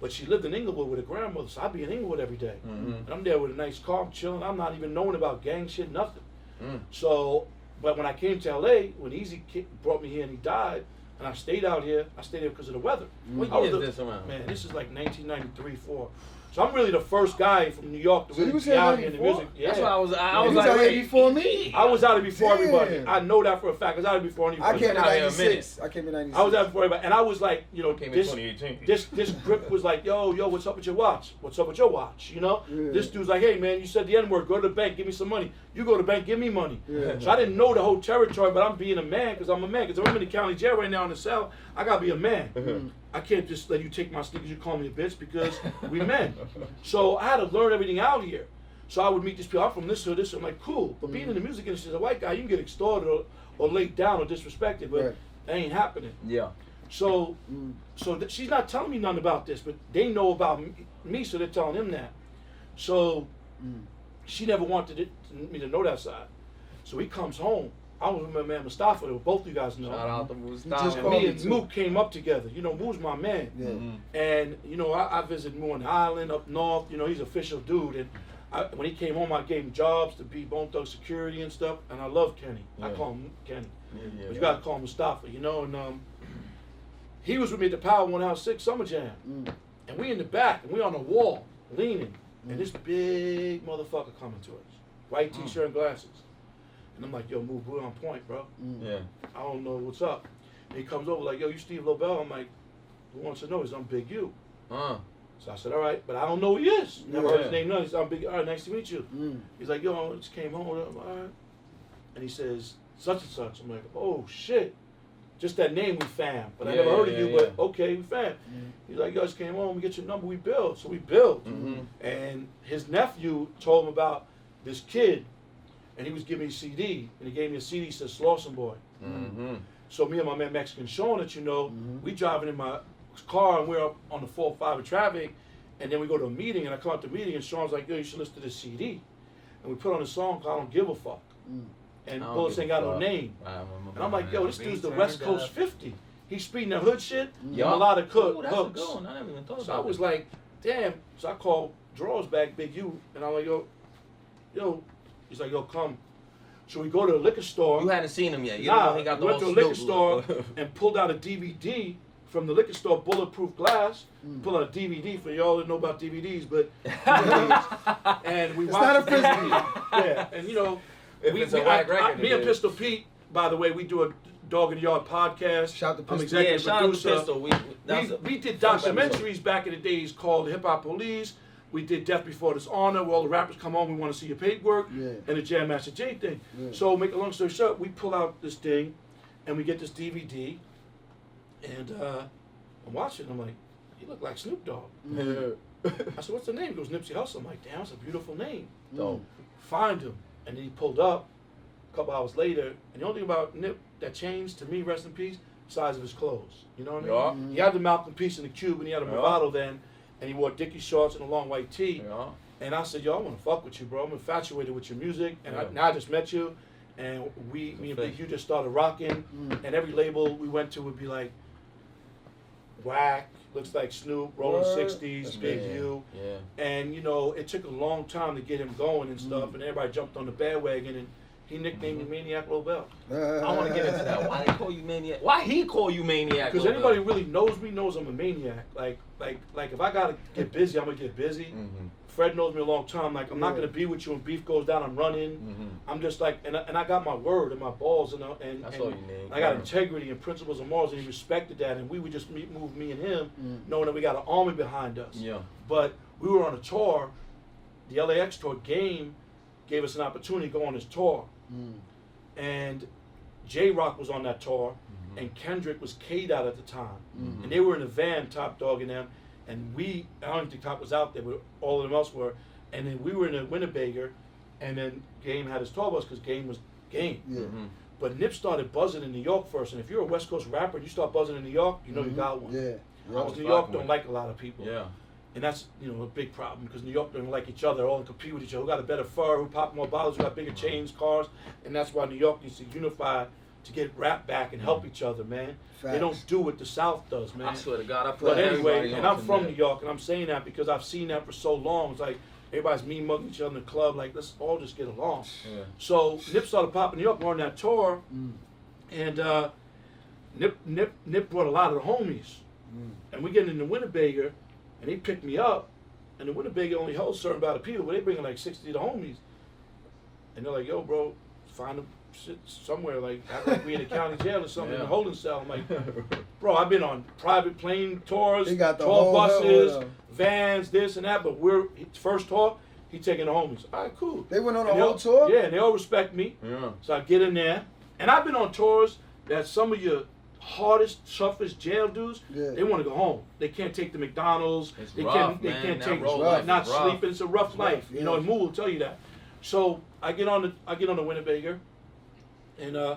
But she lived in Inglewood with her grandmother, so I'd be in Inglewood every day. Mhm. And I'm there with a nice car, I'm chilling. I'm not even knowing about gang shit, nothing. Mm. So, but when I came to LA, when Eazy brought me here and he died, and I stayed out here, I stayed here because of the weather. What I year is this around? Man, this is like 1993, 4. So I'm really the first guy from New York to So really be out in here in the music. Yeah. That's why I was. I, I You was was like, out here before me. I was out here before everybody. I know that for a fact. I was out here before anybody. I came in here '96. I came in '96. I was out before everybody, and I was like, you know, Came in this 2018. this this grip was like, yo, yo, what's up with your watch? What's up with your watch? You know, Yeah. this dude's like, hey man, you said the N word. Go to the bank, give me some money. You go to the bank, give me money. Yeah. So I didn't know the whole territory, but I'm being a man because I'm a man. Because if I'm in the county jail right now in the cell, I gotta be a man. Mm-hmm. I can't just let you take my sneakers. You call me a bitch because we men. So I had to learn everything out here. So I would meet these people. I'm from this hood, this. I'm like, cool. But being in the music industry as a white guy, you can get extorted or, or laid down or disrespected, but Right. that ain't happening. Yeah. So, Mm. so th- she's not telling me nothing about this, but they know about me, me so they're telling him that. So, Mm. she never wanted it, me to know that side. So he comes home. I was with my man Mustafa, that both you guys know. Shout out to Mustafa. And me me and too. Mook came up together. You know, Mook's my man. Yeah. And you know, I, I visited Moo on the island up north. You know, he's an official dude. And I, when he came home, I gave him jobs to be Bone Thug security and stuff. And I love Kenny. I call him Kenny. Yeah, yeah, But you gotta call him Mustafa, you know. And um, he was with me at the Power One House Six Summer Jam, Mm. and we in the back, and we on the wall leaning, Mm. and this big motherfucker coming to us, white Mm. T-shirt and glasses, and I'm like, yo, move, we're on point, bro. Mm. Yeah. I don't know what's up. And he comes over like, yo, you Steve Lobel? I'm like, who wants to know? He's I'm Big U. Uh. So I said, all right, but I don't know who he is. Never heard his name. None. He said, I'm Big. All right, nice to meet you. Mm. He's like, yo, I just came home. I'm like, all right. And he says, such and such. I'm like, oh shit. Just that name we fam. But I Yeah, never heard of yeah, you, yeah. but okay, we fam. He's like, yo, I just came home, we get your number, we build. So we build. Mhm. And his nephew told him about this kid, and he was giving me a CD, and he gave me a CD that says Slauson Boy. Mm-hmm. So me and my man Mexican Sean, that you know, Mhm. we driving in my car and we're up on the four five of traffic, and then we go to a meeting, and I come out to the meeting, and Sean's like, yo, you should listen to this CD. And we put on a song called I Don't Give a Fuck. Mm. And I Bullets ain't a got no name. I remember And I'm like, yo, this dude's the West Coast up. 50. He's speeding the hood shit, Yup. melodic hook, Ooh, that's a hooks. good one. I never even thought So I was that. like, damn. So I called Draws back, Big U, and I'm like, yo, yo. He's like, yo, come. So we go to the liquor store. You hadn't seen him yet. You nah, know he got the went to a liquor store [laughs] and pulled out a DVD from the liquor store, Bulletproof Glass. Mm. Pull out a DVD for y'all that know about DVDs, but [laughs] and we It's watched not a the physical. DVD. Yeah, and you know, If we, it's a we- whack I- I- me it and. Pistol Pete, by the way, we do a Dog in the Yard podcast. Shout to I'm Pistol. yeah, executive shout out to producer. Pistol. We, that's We, a- we did documentaries back in the days called Hip Hop Police. We did Death Before Dishonor, where all the rappers come on, we want to see your paperwork, Yeah. and the Jam Master Jay thing. Yeah. So, make a long story short, we pull out this thing, and we get this DVD, and uh, I'm watching. I'm like, he look like Snoop Dogg. I said, what's the name? He goes, Nipsey Hussle. I'm like, damn, that's a beautiful name. Dope. Find him, and then he pulled up. A couple hours later, and the only thing about Nip that changed to me, rest in peace, size of his clothes. You know what I mean? Yeah. He had the Malcolm piece in the cube, and he had a Yeah. Movado then, and he wore Dickie shorts and a long white tee. Yeah. And I said, yo, I want to fuck with you, bro. I'm infatuated with your music, and I, now I just met you, and we, me and Big U just started rocking, Mm. and every label we went to would be like, Whack, looks like Snoop, Rolling Sixties, Big big. U, Yeah. and you know it took a long time to get him going and stuff, Mm. and everybody jumped on the bandwagon, and he nicknamed me Maniac Lobel. I want to get into that. Why they call you maniac? Why he call you maniac? Because anybody really knows me knows I'm a maniac. Like, like, like if I gotta get busy, I'm gonna get busy. Mhm. Fred knows me a long time. Like, I'm not gonna be with you when beef goes down. I'm running. Mhm. I'm just like, and I, and I got my word and my balls, and uh, and, That's and all you need. I got integrity and principles and morals, and he respected that. And we would just meet, move me and him, Mm. knowing that we got an army behind us. Yeah. But we were on a tour. The LAX tour game gave us an opportunity to go on this tour, Mm. and Jay Rock was on that tour, Mm-hmm. and Kendrick was K'd out at the time. Mhm. and they were in a van, Top Dawg and them, and we, I don't think Top was out there, but all of them else were, and then we were in a Winnebago, and then Game had his tour bus because Game was Game. Yeah. Mhm. But Nip started buzzing in New York first, and if you're a West Coast rapper and you start buzzing in New York, you know you Mhm. got one. Yeah. Because was New York don't like a lot of people, Yeah. And that's you know a big problem because New York don't like each other, all compete with each other. Who got a better fur? Who pop more bottles? Who got bigger chains, cars? And that's why New York needs to unify to get rap back and help each other, man. They don't do what the South does, man. I swear to God, I put But anyway, and I'm from there. New York, and I'm saying that because I've seen that for so long. It's like everybody's mean mugging each other in the club. Like let's all just get along. Yeah. So Nip started popping New York. We're on that tour, Mm. and uh, Nip Nip Nip brought a lot of the homies, Mm. and we get in the Winnebago, and he picked me up, and the Winnebago only holds a certain amount of people, but they bringing like sixty of the homies, and they're like, "Yo, bro, find them shit somewhere like act like we in a county jail or something in Yeah. a holding cell." I'm like, [laughs] "Bro, I've been on private plane tours, He got the tour whole buses, hood, vans, this and that, but we're first tour." He taking the homies. All right, cool. They went on a And they whole all- tour? Yeah, and they all respect me. Yeah. So I get in there, and I've been on tours that some of your hardest, toughest jail dudes, Yeah. they want to go home. They can't take the McDonald's. It's they rough, can't. They man. can't That take road life not rough. sleeping. It's a rough life. yeah. You know, and Moo will tell you that. So I get on the I get on the Winnebago, and uh,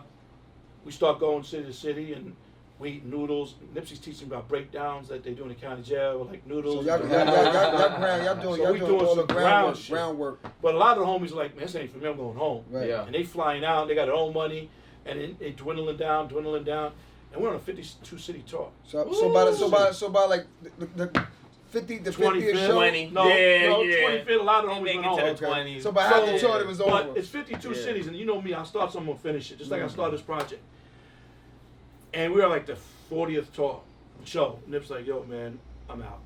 we start going city to city, and we eat noodles. Nipsey's teaching about breakdowns that they do in the county jail, like So noodles. y'all, y'all, y'all, y'all, y'all, y'all doing, So y'all we doing, doing all the some ground groundwork, shit. groundwork. But a lot of the homies are like, man, this ain't for me. I'm going home. Right. Yeah. and they flying out. They got their own money, and it, it dwindling down, dwindling down, and we're on a 52 city tour. So, so by, the, so by, so by like the, the 50, the 50th 25th, show. 20. No, Yeah, no, yeah. 25th. A lot of They homies make went it to the Okay. 20s. So by half the So- tour, it was But over. it's 52 Yeah. cities, and you know me, I'll start something, I'll finish it, just like I Mhm. started this project. And we were like the 40th tour show. Nip's like, yo, man, I'm out.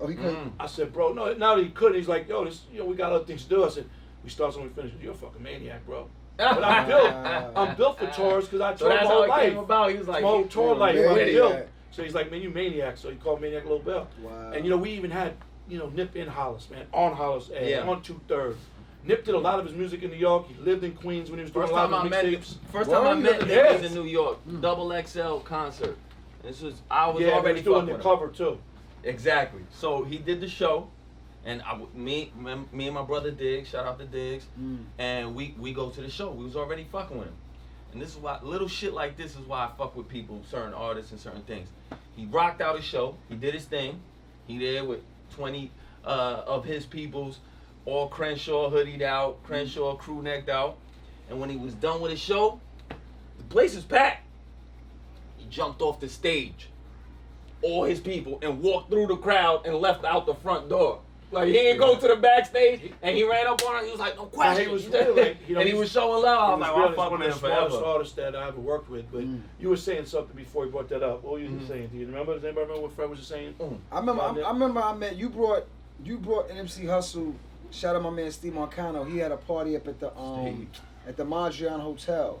Oh, he couldn't. Mm. I said, bro, no, now that he couldn't, he's like, yo, this, you know, we got other things to do. I said, we start something, we finish. It. You're a fucking maniac, bro. But I'm [laughs] built. I'm built for tours because I So toured my that's how whole it life. came about. He was like, my whole tour life, I'm yeah. built. So he's like, man, you maniac. So he called Maniac Lobel. Wow. And you know, we even had, you know, Nip in Hollis, man, on Hollis, A, Yeah. on Two Third. Nip did a lot of his music in New York. He lived in Queens when he was doing First a lot time of mixtapes. first time I met Nick Yes. was in New York, hmm. Double XL concert. This was I was Yeah, already he was doing the cover too. Exactly. So he did the show, and I, me, me, me and my brother Diggs, shout out to Diggs, Mm. and we we go to the show. We was already fucking with him, and this is why little shit like this is why I fuck with people, certain artists and certain things. He rocked out his show. He did his thing. He there with twenty uh, of his peoples, all Crenshaw hoodied out, Crenshaw crew necked out, and when he was done with his show, the place was packed. He jumped off the stage all his people and walked through the crowd and left out the front door. Like he didn't go to the backstage and he ran up on her. He was like, "No question." was real, like, you know, [laughs] and he was showing love. I He was like, real- "I'm fuck one with of him the smartest forever." artists that I ever worked with. But Mm. you were saying something before you brought that up. What were you Mhm. saying? Do you remember? Does anybody remember what Fred was just saying? I remember. I, I remember. I met you. Brought you brought Nipsey Hussle. Shout out my man Steve Marcano. He had a party up at the um at the Mondrian Hotel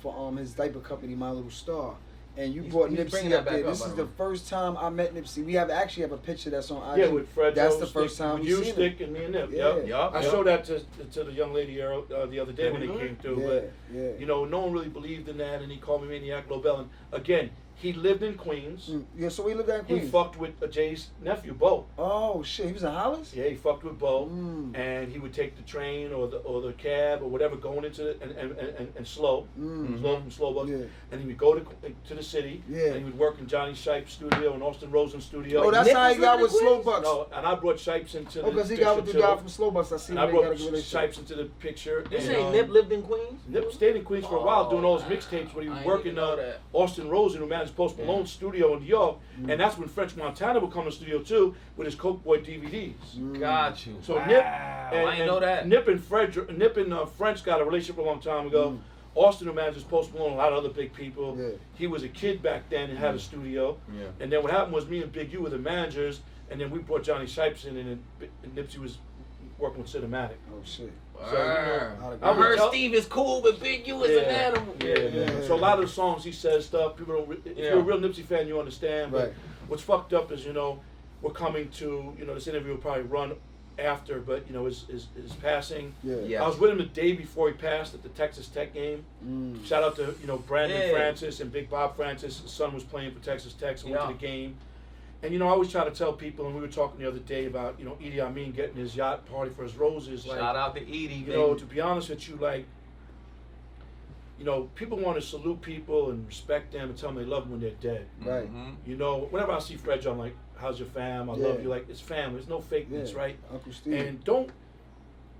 for um his diaper company, My Little Star. And you He's- brought he's Nipsey bringing up there. up, This is the the first time I met Nipsey. We have actually have a picture that's on IG. Yeah, with Fred. That's Joe, the first Stick, time you, seen him. Stick, and me and Nip. Yeah. Yep. Yup, I yup. showed that to, to the young lady uh, uh, the other day when they came through. Yeah, But yeah. you know, no one really believed in that, and he called me Maniac Lobel. And again, he lived in Queens. Mm, yeah. So we lived down in He Queens. fucked with uh, Jay's nephew, Bo. Oh shit, he was in Hollis. Yeah, he fucked with Bo, Mm. and he would take the train or the or the cab or whatever going into the, and, and, and, and slow, Mm. slow from slow bus, Yeah. and he would go to to the city, Yeah. and he would work in Johnny Shipes' studio and Austin Rosen's studio. Oh, that's Nick how he got with in Slow Bucks. no, and I brought Shipes into the Oh, because he got with the picture, guy too. from Slow Bucks. I see And. I got brought a. Shipes into the picture. You and, say um, Nip lived in Queens? Nip stayed in Queens for a while doing all his mixtapes when he was didn't working uh. Austin Rosen, who managed Post Yeah. Malone's studio in New York, Mm. and that's when French Montana would come to the studio too with his Coke Boy DVDs. Mm. Got you. So wow. Nip, I and, didn't know that. Nip and Fred, Nip and uh, French got a relationship a long time ago. Mm. Austin, who manages Post Malone, a lot of other big people. Yeah. He was a kid back then and had a studio. Yeah. And then what happened was me and Big U were the managers, and then we brought Johnny Shipes in, and, and Nipsey was working with Cinematic. Oh shit. So, you know, I I heard tell- Steve is cool, but Big U is an animal. Yeah, man. Yeah. So a lot of the songs he says stuff people don't. Re- if you're a real Nipsey fan, you understand. But Right. what's fucked up is you know we're coming to you know this interview will probably run after, but you know his his, his passing. Yeah. Yeah. I was with him the day before he passed at the Texas Tech game. Mm. Shout out to you know Brandon Yeah. Francis and Big Bob Francis. His son was playing for Texas Tech, so went to the game. And you know, I always try to tell people, and we were talking the other day about you know Idi Amin getting his yacht party for his roses. Like, Shout out to Edie, you baby. know, to be honest with you, like, you know, people want to salute people and respect them and tell them they love them when they're dead. Right. Mhm. You know, whenever I see Fred, I'm like, "How's your fam? I love you." Like, it's family. There's no fakeness, Yeah. right? Uncle Steve. And don't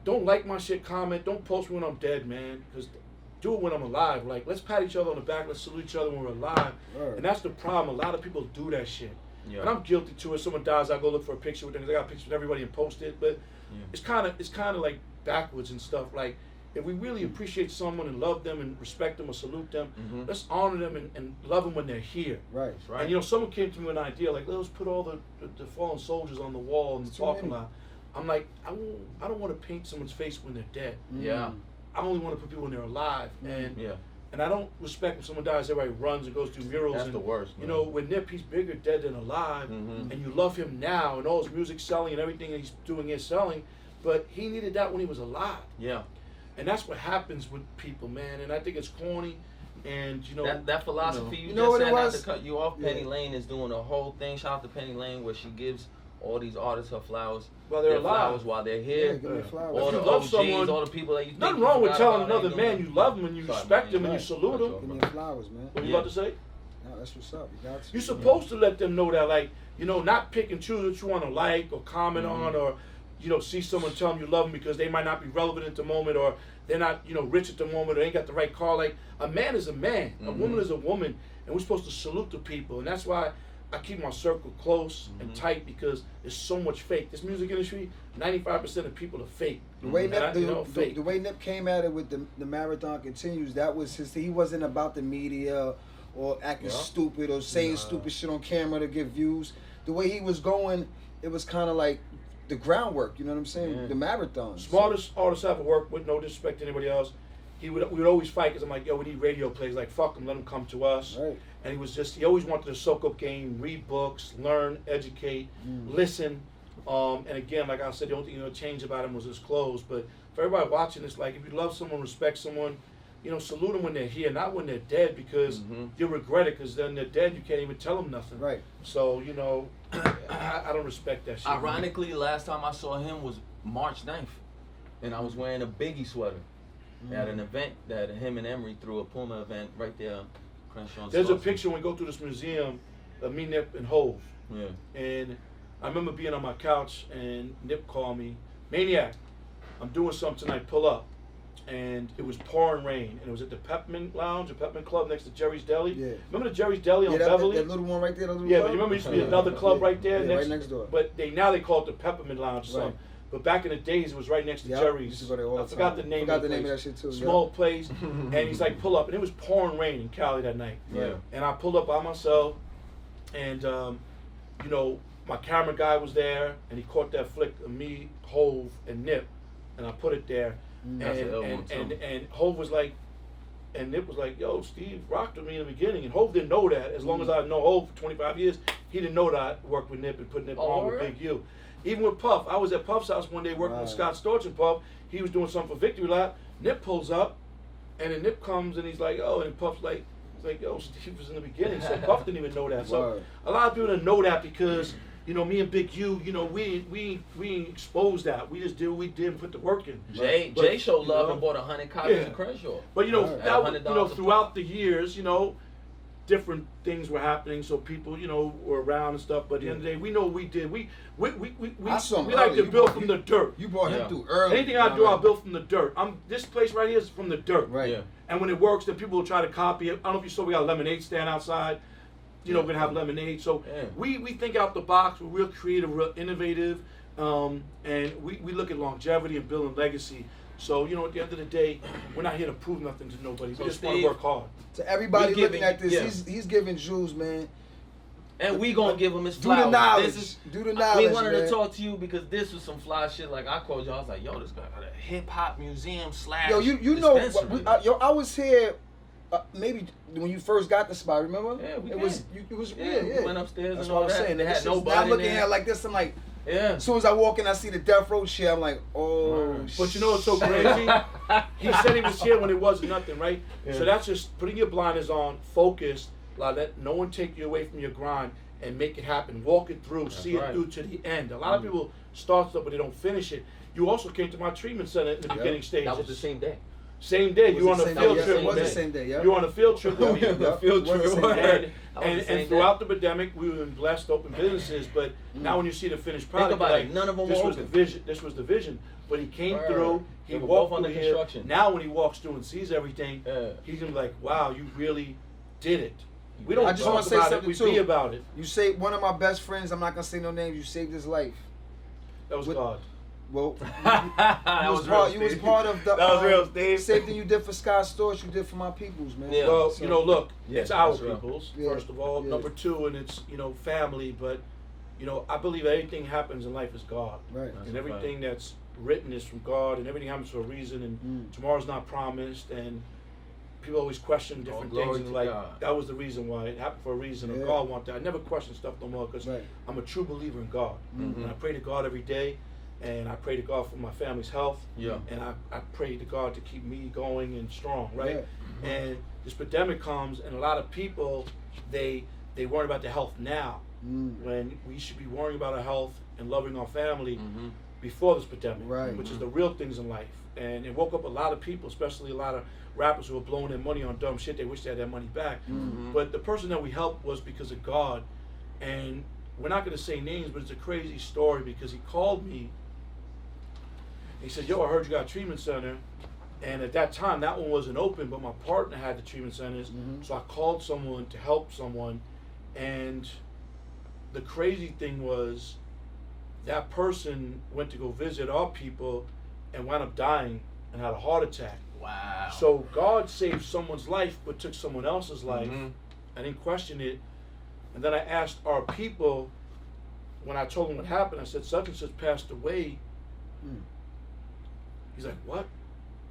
don't like my shit, comment. Don't post me when I'm dead, man. Because do it when I'm alive. Like, let's pat each other on the back. Let's salute each other when we're alive. Word. And that's the problem. A lot of people do that shit. Yeah. And I'm guilty too. If someone dies, I go look for a picture with them. 'cause I got pictures with everybody and post it. But Yeah. it's kind of it's kind of like backwards and stuff. Like if we really appreciate someone and love them and respect them or salute them, Mhm. let's honor them and, and love them when they're here. Right. Right. And you know, someone came to me with an idea like, let's put all the, the, the fallen soldiers on the wall in the It's parking lot. I'm like, I won't, I don't want to paint someone's face when they're dead. Yeah. I only want to put people when they're alive. And Yeah. And I don't respect when someone dies, everybody runs and goes through murals. That's and, the worst, Man. You know, when Nip, he's bigger dead than alive, Mhm. and you love him now, and all his music selling and everything that he's doing is selling, but he needed that when he was alive. Yeah. And that's what happens with people, man. And I think it's corny, and you know, That that philosophy you you, You know just what it said, not was? to cut you off, Penny Yeah. Lane is doing a whole thing. Shout out to Penny Lane where she gives all these artists her flowers. While they're their alive. flowers while they're Yeah, here. give me flowers. all If the you love OGs, someone- all the people that you think nothing wrong with telling another man you love him and you Sorry, respect man. him and you salute him. Give me flowers, man. What you Yeah. about to say? No, that's what's up. You got to. You're supposed to let them know that, like, you know, not pick and choose what you want to like or comment Mm-hmm. on or, you know, see someone tell them you love them because they might not be relevant at the moment or they're not, you know, rich at the moment or ain't got the right car. Like, a man is a man, a Mhm. woman is a woman, and we're supposed to salute the people. And that's why I keep my circle close and Mhm. tight because there's so much fake. This music industry, 95% of people are fake. The way And I- Nip, the, you know, the, fake. the way Nip came at it with the the marathon continues, that was his. He wasn't about the media or acting Yeah. stupid or saying Nah. stupid shit on camera to get views. The way he was going, it was kind of like the groundwork. You know what I'm saying? The marathon. Smartest artist I ever worked with, no disrespect to anybody else. He would we would always fight because I'm like, yo, we need radio plays. Like, fuck them, let them come to us. Right. And he was just, he always wanted to soak up game, read books, learn, educate, Mm. listen. Um, and again, like I said, the only thing you know change about him was his clothes. But for everybody watching this, like, if you love someone, respect someone, you know, salute them when they're here, not when they're dead, because Mhm. you'll regret it. Because then they're dead, you can't even tell them nothing. Right. So you know, [clears throat] I, I don't respect that shit. man. Ironically, last time I saw him was March 9th, and I was wearing a Biggie sweater at Mm. an event that him and Emery threw a Puma event right there, Crenshaw. and There's a Slauson. picture when we go through this museum of me, Nip, and Hove. Yeah. And I remember being on my couch and Nip called me, Maniac, I'm doing something tonight, pull up. And it was pouring rain. And it was at the Peppermint Lounge, the Peppermint Club next to Jerry's Deli. Yeah. Remember the Jerry's Deli on Yeah, that, that, Beverly? that little one right there. That little yeah, club? but you remember it used to be another club Yeah. right there? Yeah, next, right next door. But they now they call it the Peppermint Lounge or Right. something. But back in the days, it was right next to Yeah, Jerry's. used to go there I forgot time. the name. Forgot of the, the name of place. that shit too, yeah. Small place, [laughs] and he's like, pull up, and it was pouring rain in Cali that night. Yeah. And I pulled up by myself, and um, you know, my camera guy was there, and he caught that flick of me, Hove, and Nip, and I put it there, and That's a ill one, and, too. and and Hove was like, and Nip was like, "Yo, Steve rocked with me in the beginning," and Hove didn't know that. As long as I know Hove for 25 years, he didn't know that I worked with Nip and put Nip Oh, on with word? Big U. Even with Puff, I was at Puff's house one day working with Scott Storch and Puff. He was doing something for Victory Lap. Nip pulls up, and then Nip comes and he's like, "Oh," and Puff's like. He's like, yo, Steve was in the beginning, so Puff didn't even know that. So Word. a lot of people didn't know that because, you know, me and Big U, you know, we we we exposed that. We just did what we did and put the work in. Jay, But, Jay showed love know, and bought a hundred copies Yeah. of Crenshaw. But you know, Right. that was, $100 you know, throughout the years, you know, different things were happening, so people, you know, were around and stuff. But at the end of the day, we know what we did. We we we we, we, I saw we like to You build from you- the dirt. You brought Yeah. him through early. Anything I do, I build from the dirt. I'm this place right here is from the dirt. Right. Yeah. And when it works, then people will try to copy it. I don't know if you saw we got a lemonade stand outside. You know, we're gonna have lemonade. So Yeah. we, we think out the box. We're real creative, real innovative, um, and we, we look at longevity and building legacy. So you know, at the end of the day, we're not here to prove nothing to nobody. So we just want to work hard. To everybody We looking at this, yeah. he's he's giving Jews, man. And we gonna give him his Do the flowers. knowledge. This is, Do the knowledge, we wanted man. to talk to you because this was some fly shit. Like I called you, I was like, "Yo, this guy got a hip hop museum slash." Yo, you you know, we, uh, yo, I was here. Uh, maybe when you first got the spot, remember? Yeah, we it was did. you, it was Yeah, yeah, we went upstairs That's and what all I'm that. saying. They had nobody I'm looking there. at like this. I'm like, yeah. as soon as I walk in, I see the death row shit. I'm like, oh. Right. But you know what's so crazy? he said he was here when it wasn't nothing, right? Yeah. So that's just putting your blinders on, focused, like let no one take you away from your grind and make it happen. Walk it through, see right. it through to the end. A lot of mm. people start stuff but they don't finish it. You also came to my treatment center in the Yeah. beginning stages. That was the same day. Same day. You it on a same day? field trip. it was the same day, yeah. You were on a field trip [laughs] with me. Yeah. The field trip. same was- day. that [laughs] And, and, the same and throughout day. the pandemic, we were blessed to open businesses. But mm. now, when you see the finished product, about like, it, none of them this was open. the vision. This was the vision. But he came Word. through. He They walked on the here. construction. Now, when he walks through and sees everything, Yeah. he's gonna be like, "Wow, you really did it." We don't I just talk wanna say about it. something We too. be about it. You saved one of my best friends. I'm not gonna say no names. You saved his life. That was With- God. Well, [laughs] you, that you was was part. real, You was part of the. That was um, real, Steve. Same thing you did for Scott Storch, You did for my peoples, man. Yeah. Well, So- you know, look, Yeah, it's our that's real. people's Yeah, first of all. yeah. Number two, and it's you know family. But you know, I believe everything happens in life is God, Right. That's and a everything that's written is from God, and everything happens for a reason. And Mm. tomorrow's not promised, and people always question different glory things. And like God. that was the reason why it happened for a reason. Yeah. Or God wanted. I never question stuff no more because Right. I'm a true believer in God, Mhm. and I pray to God every day. And I pray to God for my family's health. Yeah. And I, I pray to God to keep me going and strong, right? Yeah. and this pandemic comes and a lot of people they they worry about their health now Mm. when we should be worrying about our health and loving our family Mm-hmm. before this pandemic Right. which is the real things in life and it woke up a lot of people especially a lot of rappers who were blowing their money on dumb shit they wish they had their money back Mhm. but the person that we helped was because of god and we're not going to say names but it's a crazy story because he called me he said yo i heard you got a treatment center and at that time, that one wasn't open, but my partner had the treatment centers. Mhm. So I called someone to help someone. And the crazy thing was that person went to go visit our people and wound up dying and had a heart attack. Wow. So God saved someone's life but took someone else's life. Mhm. I didn't question it. And then I asked our people, when I told them what happened, I said, such and such passed away. Mm. He's like, what?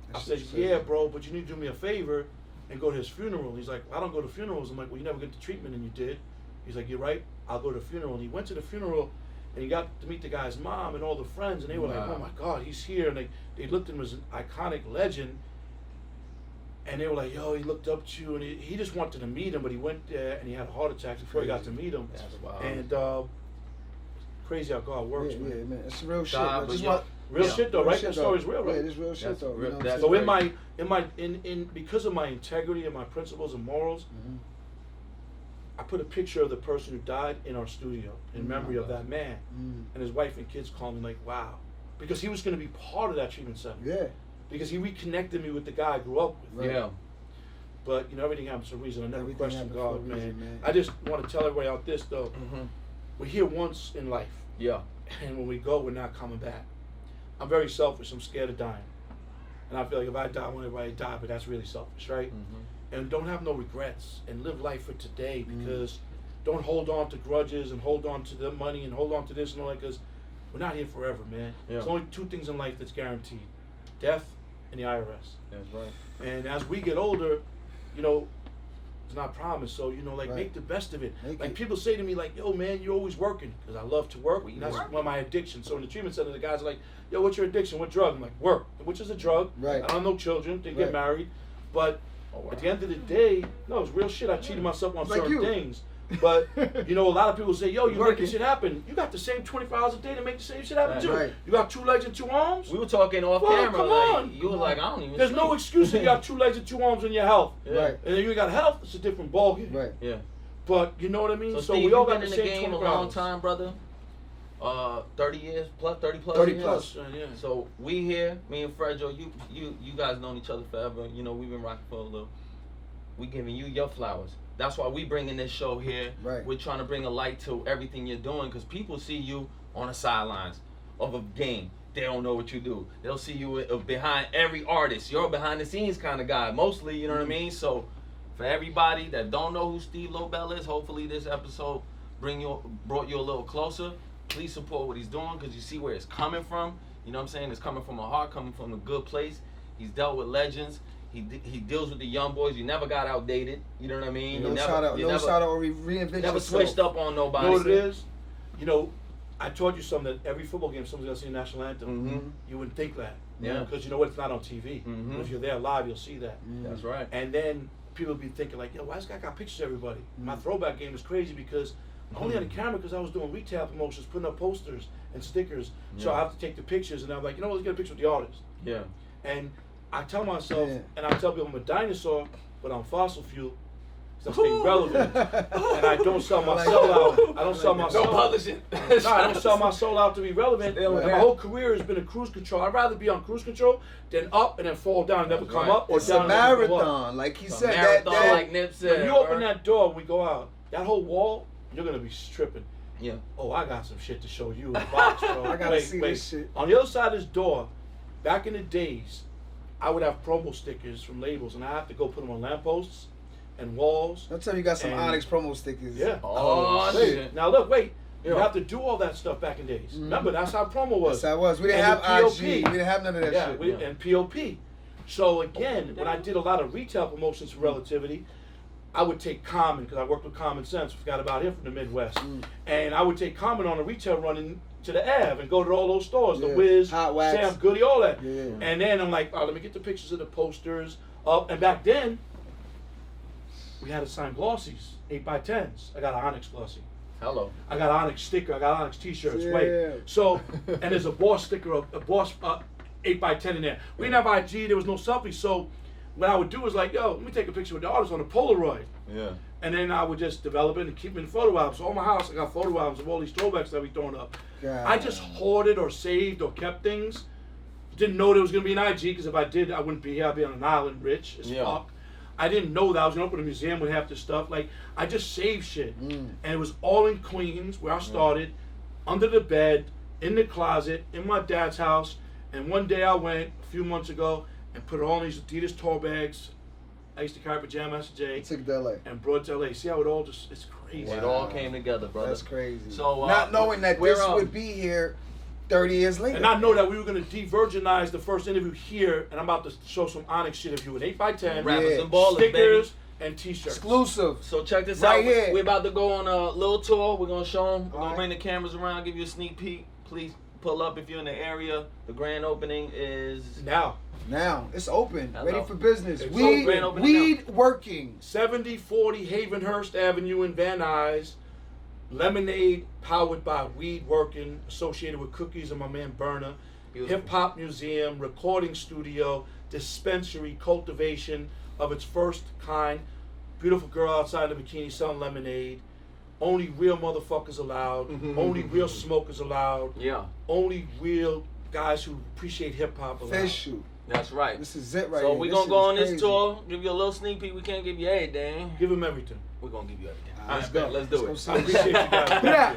I That's said, yeah, bro, but you need to do me a favor and go to his funeral. He's like, I don't go to funerals. I'm like, well, you never get the treatment and you did. He's like, you're right. I'll go to the funeral. And he went to the funeral and he got to meet the guy's mom and all the friends. And they were like, oh my God, he's here. And they, they looked at him as an iconic legend. And they were like, yo, he looked up to you. And he, he just wanted to meet him, but he went there and he had a heart attack before he got to meet him. That's wild. And uh, crazy how God works, yeah, man. yeah, man. It's real shit. God, Just want- Real Yeah. shit though, real right? shit, That though. story's real, right? Yeah, it is real shit That's though. real- you know what I'm that's So in my in my in in because of my integrity and my principles and morals, Mhm. I put a picture of the person who died in our studio in Mm. memory of that man. Mm. And his wife and kids called me like, "Wow," because he was going to be part of that treatment center. Yeah. Because he reconnected me with the guy I grew up with. Right. Yeah. But you know, everything happens for a reason. I never Everything question God, man. reason, man. I just want to tell everybody out this though. Mm-hmm. We're here once in life, Yeah. and when we go, we're not coming back. I'm very selfish. I'm scared of dying, and I feel like if I die, I want everybody to die. But that's really selfish, right? Mm-hmm. and don't have no regrets and live life for today Mm. because don't hold on to grudges and hold on to the money and hold on to this and all that because we're not here forever, man. Yeah. There's only two things in life that's guaranteed: death and the IRS. That's right. And as we get older, you know, it's not promised. So you know, like Right. make the best of it. Make like it. people say to me, like, "Yo, man, you're always working," because I love to work. We and that's work. one of my addictions. So in the treatment center, the guys are like, "Yo, what's your addiction? What drug?" I'm like, "Work," which is a drug. Right. I don't know children. They Right. get married, but Oh, wow. at the end of the day, no, it's real shit. I cheated myself on Like certain you. things. But [laughs] you know, a lot of people say, "Yo, you Working. making shit happen." You got the same 24 hours a day to make the same shit happen Right. too. Right. You got two legs and two arms. We were talking off Well, camera. come like, on. You were Come like. I don't even. There's no excuse if you got [laughs] two legs and two arms in your health. Yeah. Right. And then you got health, it's a different ballgame. Right. Yeah. But you know what I mean? So, So, Steve, we all got been the in the same game a long hours. time, brother. Uh, thirty years plus, thirty plus. 30 years. plus, uh, yeah. So we here, me and Fredro, you you you guys known each other forever. You know we've been rocking for a little. We giving you your flowers. That's why we bringing this show here. Right. We're trying to bring a light to everything you're doing because people see you on the sidelines of a game. They don't know what you do. They'll see you uh, behind every artist. You're a behind the scenes kind of guy, mostly. You know what I mean? So for everybody that don't know who Steve Lobel is, hopefully this episode bring you brought you a little closer. Please support what he's doing because you see where it's coming from. You know what I'm saying? It's coming from a heart, coming from a good place. He's dealt with legends. He he deals with the young boys. You never got outdated. You know what I mean? No you shout out. No never, shout out or re- reinvent never yourself. switched up on You nobody. know what it is? You know, I told you something that every football game, someone's gonna sing the national anthem. Mhm. You wouldn't think that. Yeah. Because you know what? It's not on TV. Mhm. But if you're there live, you'll see that. Mm. That's right. And then people be thinking like, yo, why this guy got pictures of everybody? My Mm. throwback game is crazy because I only had a camera because I was doing retail promotions, putting up posters and stickers. So I have to take the pictures, and I'm like, you know what? Let's get a picture with the artist. Yeah. And I tell myself, Yeah. and I tell people I'm a dinosaur, but I'm fossil fuel. Because I stay relevant. and I don't sell my soul out. [laughs] I don't sell my No soul. publishing. [laughs] No, I don't sell my soul out to be relevant. Still And my whole career has been a cruise control. I'd rather be on cruise control than up and then fall down and never That's come right. up or It's a down and never go up. marathon, like he said. That, marathon that like Nip said. When you open bro. that door, we go out. That whole wall, you're gonna be stripping. Yeah. Oh, I got some shit to show you in the [laughs] box, bro. I gotta wait, see wait. this shit. On the other side of this door, back in the days, I would have promo stickers from labels, and I have to go put them on lampposts and walls. Don't tell me you got some And- Onyx promo stickers. Yeah. Oh, Wait, shit. Now look, wait. You Yeah. have to do all that stuff back in days. Remember, that's how promo was. Yes, I was. We didn't And have the IG. POP. We didn't have none of that yeah, shit. we, Yeah. and POP. So again, when I did a lot of retail promotions for Relativity, I would take Common because I worked with Common Sense. Forgot about him from the Midwest, Mm. and I would take Common on a retail run in, to the Ave and go to all those stores, Yeah. the Wiz, Hot Wax. Sam Goody, all that. Yeah. And then I'm like, oh, let me get the pictures of the posters up. And back then, we had to sign glossies, eight by tens. I got an Onyx glossy. Hello. I got Onyx sticker. I got Onyx T-shirts. Yeah. Wait. So, [laughs] and there's a boss sticker, a, a boss uh, eight by ten in there. We didn't have IG. There was no selfie. So, what I would do is like, yo, let me take a picture with the artist on a Polaroid, Yeah. And then I would just develop it and keep it in photo albums. So, all my house, I got photo albums of all these throwbacks that we throwing up. God. I just hoarded or saved or kept things. Didn't know there was gonna be an IG because if I did, I wouldn't be here. I'd be on an island, rich as Yeah. fuck. I didn't know that I was gonna open a museum with half this stuff. Like I just saved shit, Mm. and it was all in Queens where I started, under the bed, in the closet, in my dad's house. And one day I went a few months ago and put all these Adidas tote bags. I used to carry pajama I J took to LA. and brought to LA. See how it all just it's crazy. It all came together, brother. That's crazy. So, uh, not knowing that we're, this um, would be here 30 years later. And I know that we were gonna de-virginize the first interview here, and I'm about to show some Onyx shit of you with 8x10, Rappers Yeah. and ballers, stickers, baby. and t-shirts. exclusive. So check this Right out. here. We're about to go on a little tour. We're gonna show them. We're gonna Alright. bring the cameras around, give you a sneak peek. Please pull up if you're in the area. The grand opening is Now, Now it's open, Hello. ready for business. It's weed, open, open weed working. 7040 Havenhurst Avenue in Van Nuys. Lemonade powered by Weed Working, associated with Cookies and my man Berner. Hip Hop Museum, recording studio, dispensary, cultivation of its first kind. Beautiful girl outside the bikini selling lemonade. Only real motherfuckers allowed. Mm-hmm. Only real smokers allowed. yeah. Only real guys who appreciate hip hop allowed. Fish shoot. That's right. This is it right so here. we're gonna go is on this tour. Give you a little sneak peek. We can't give you everything. Give him everything. We're gonna give you everything. All All right, right, let's bet. go. Let's do Let's it. go I appreciate you guys. Yeah,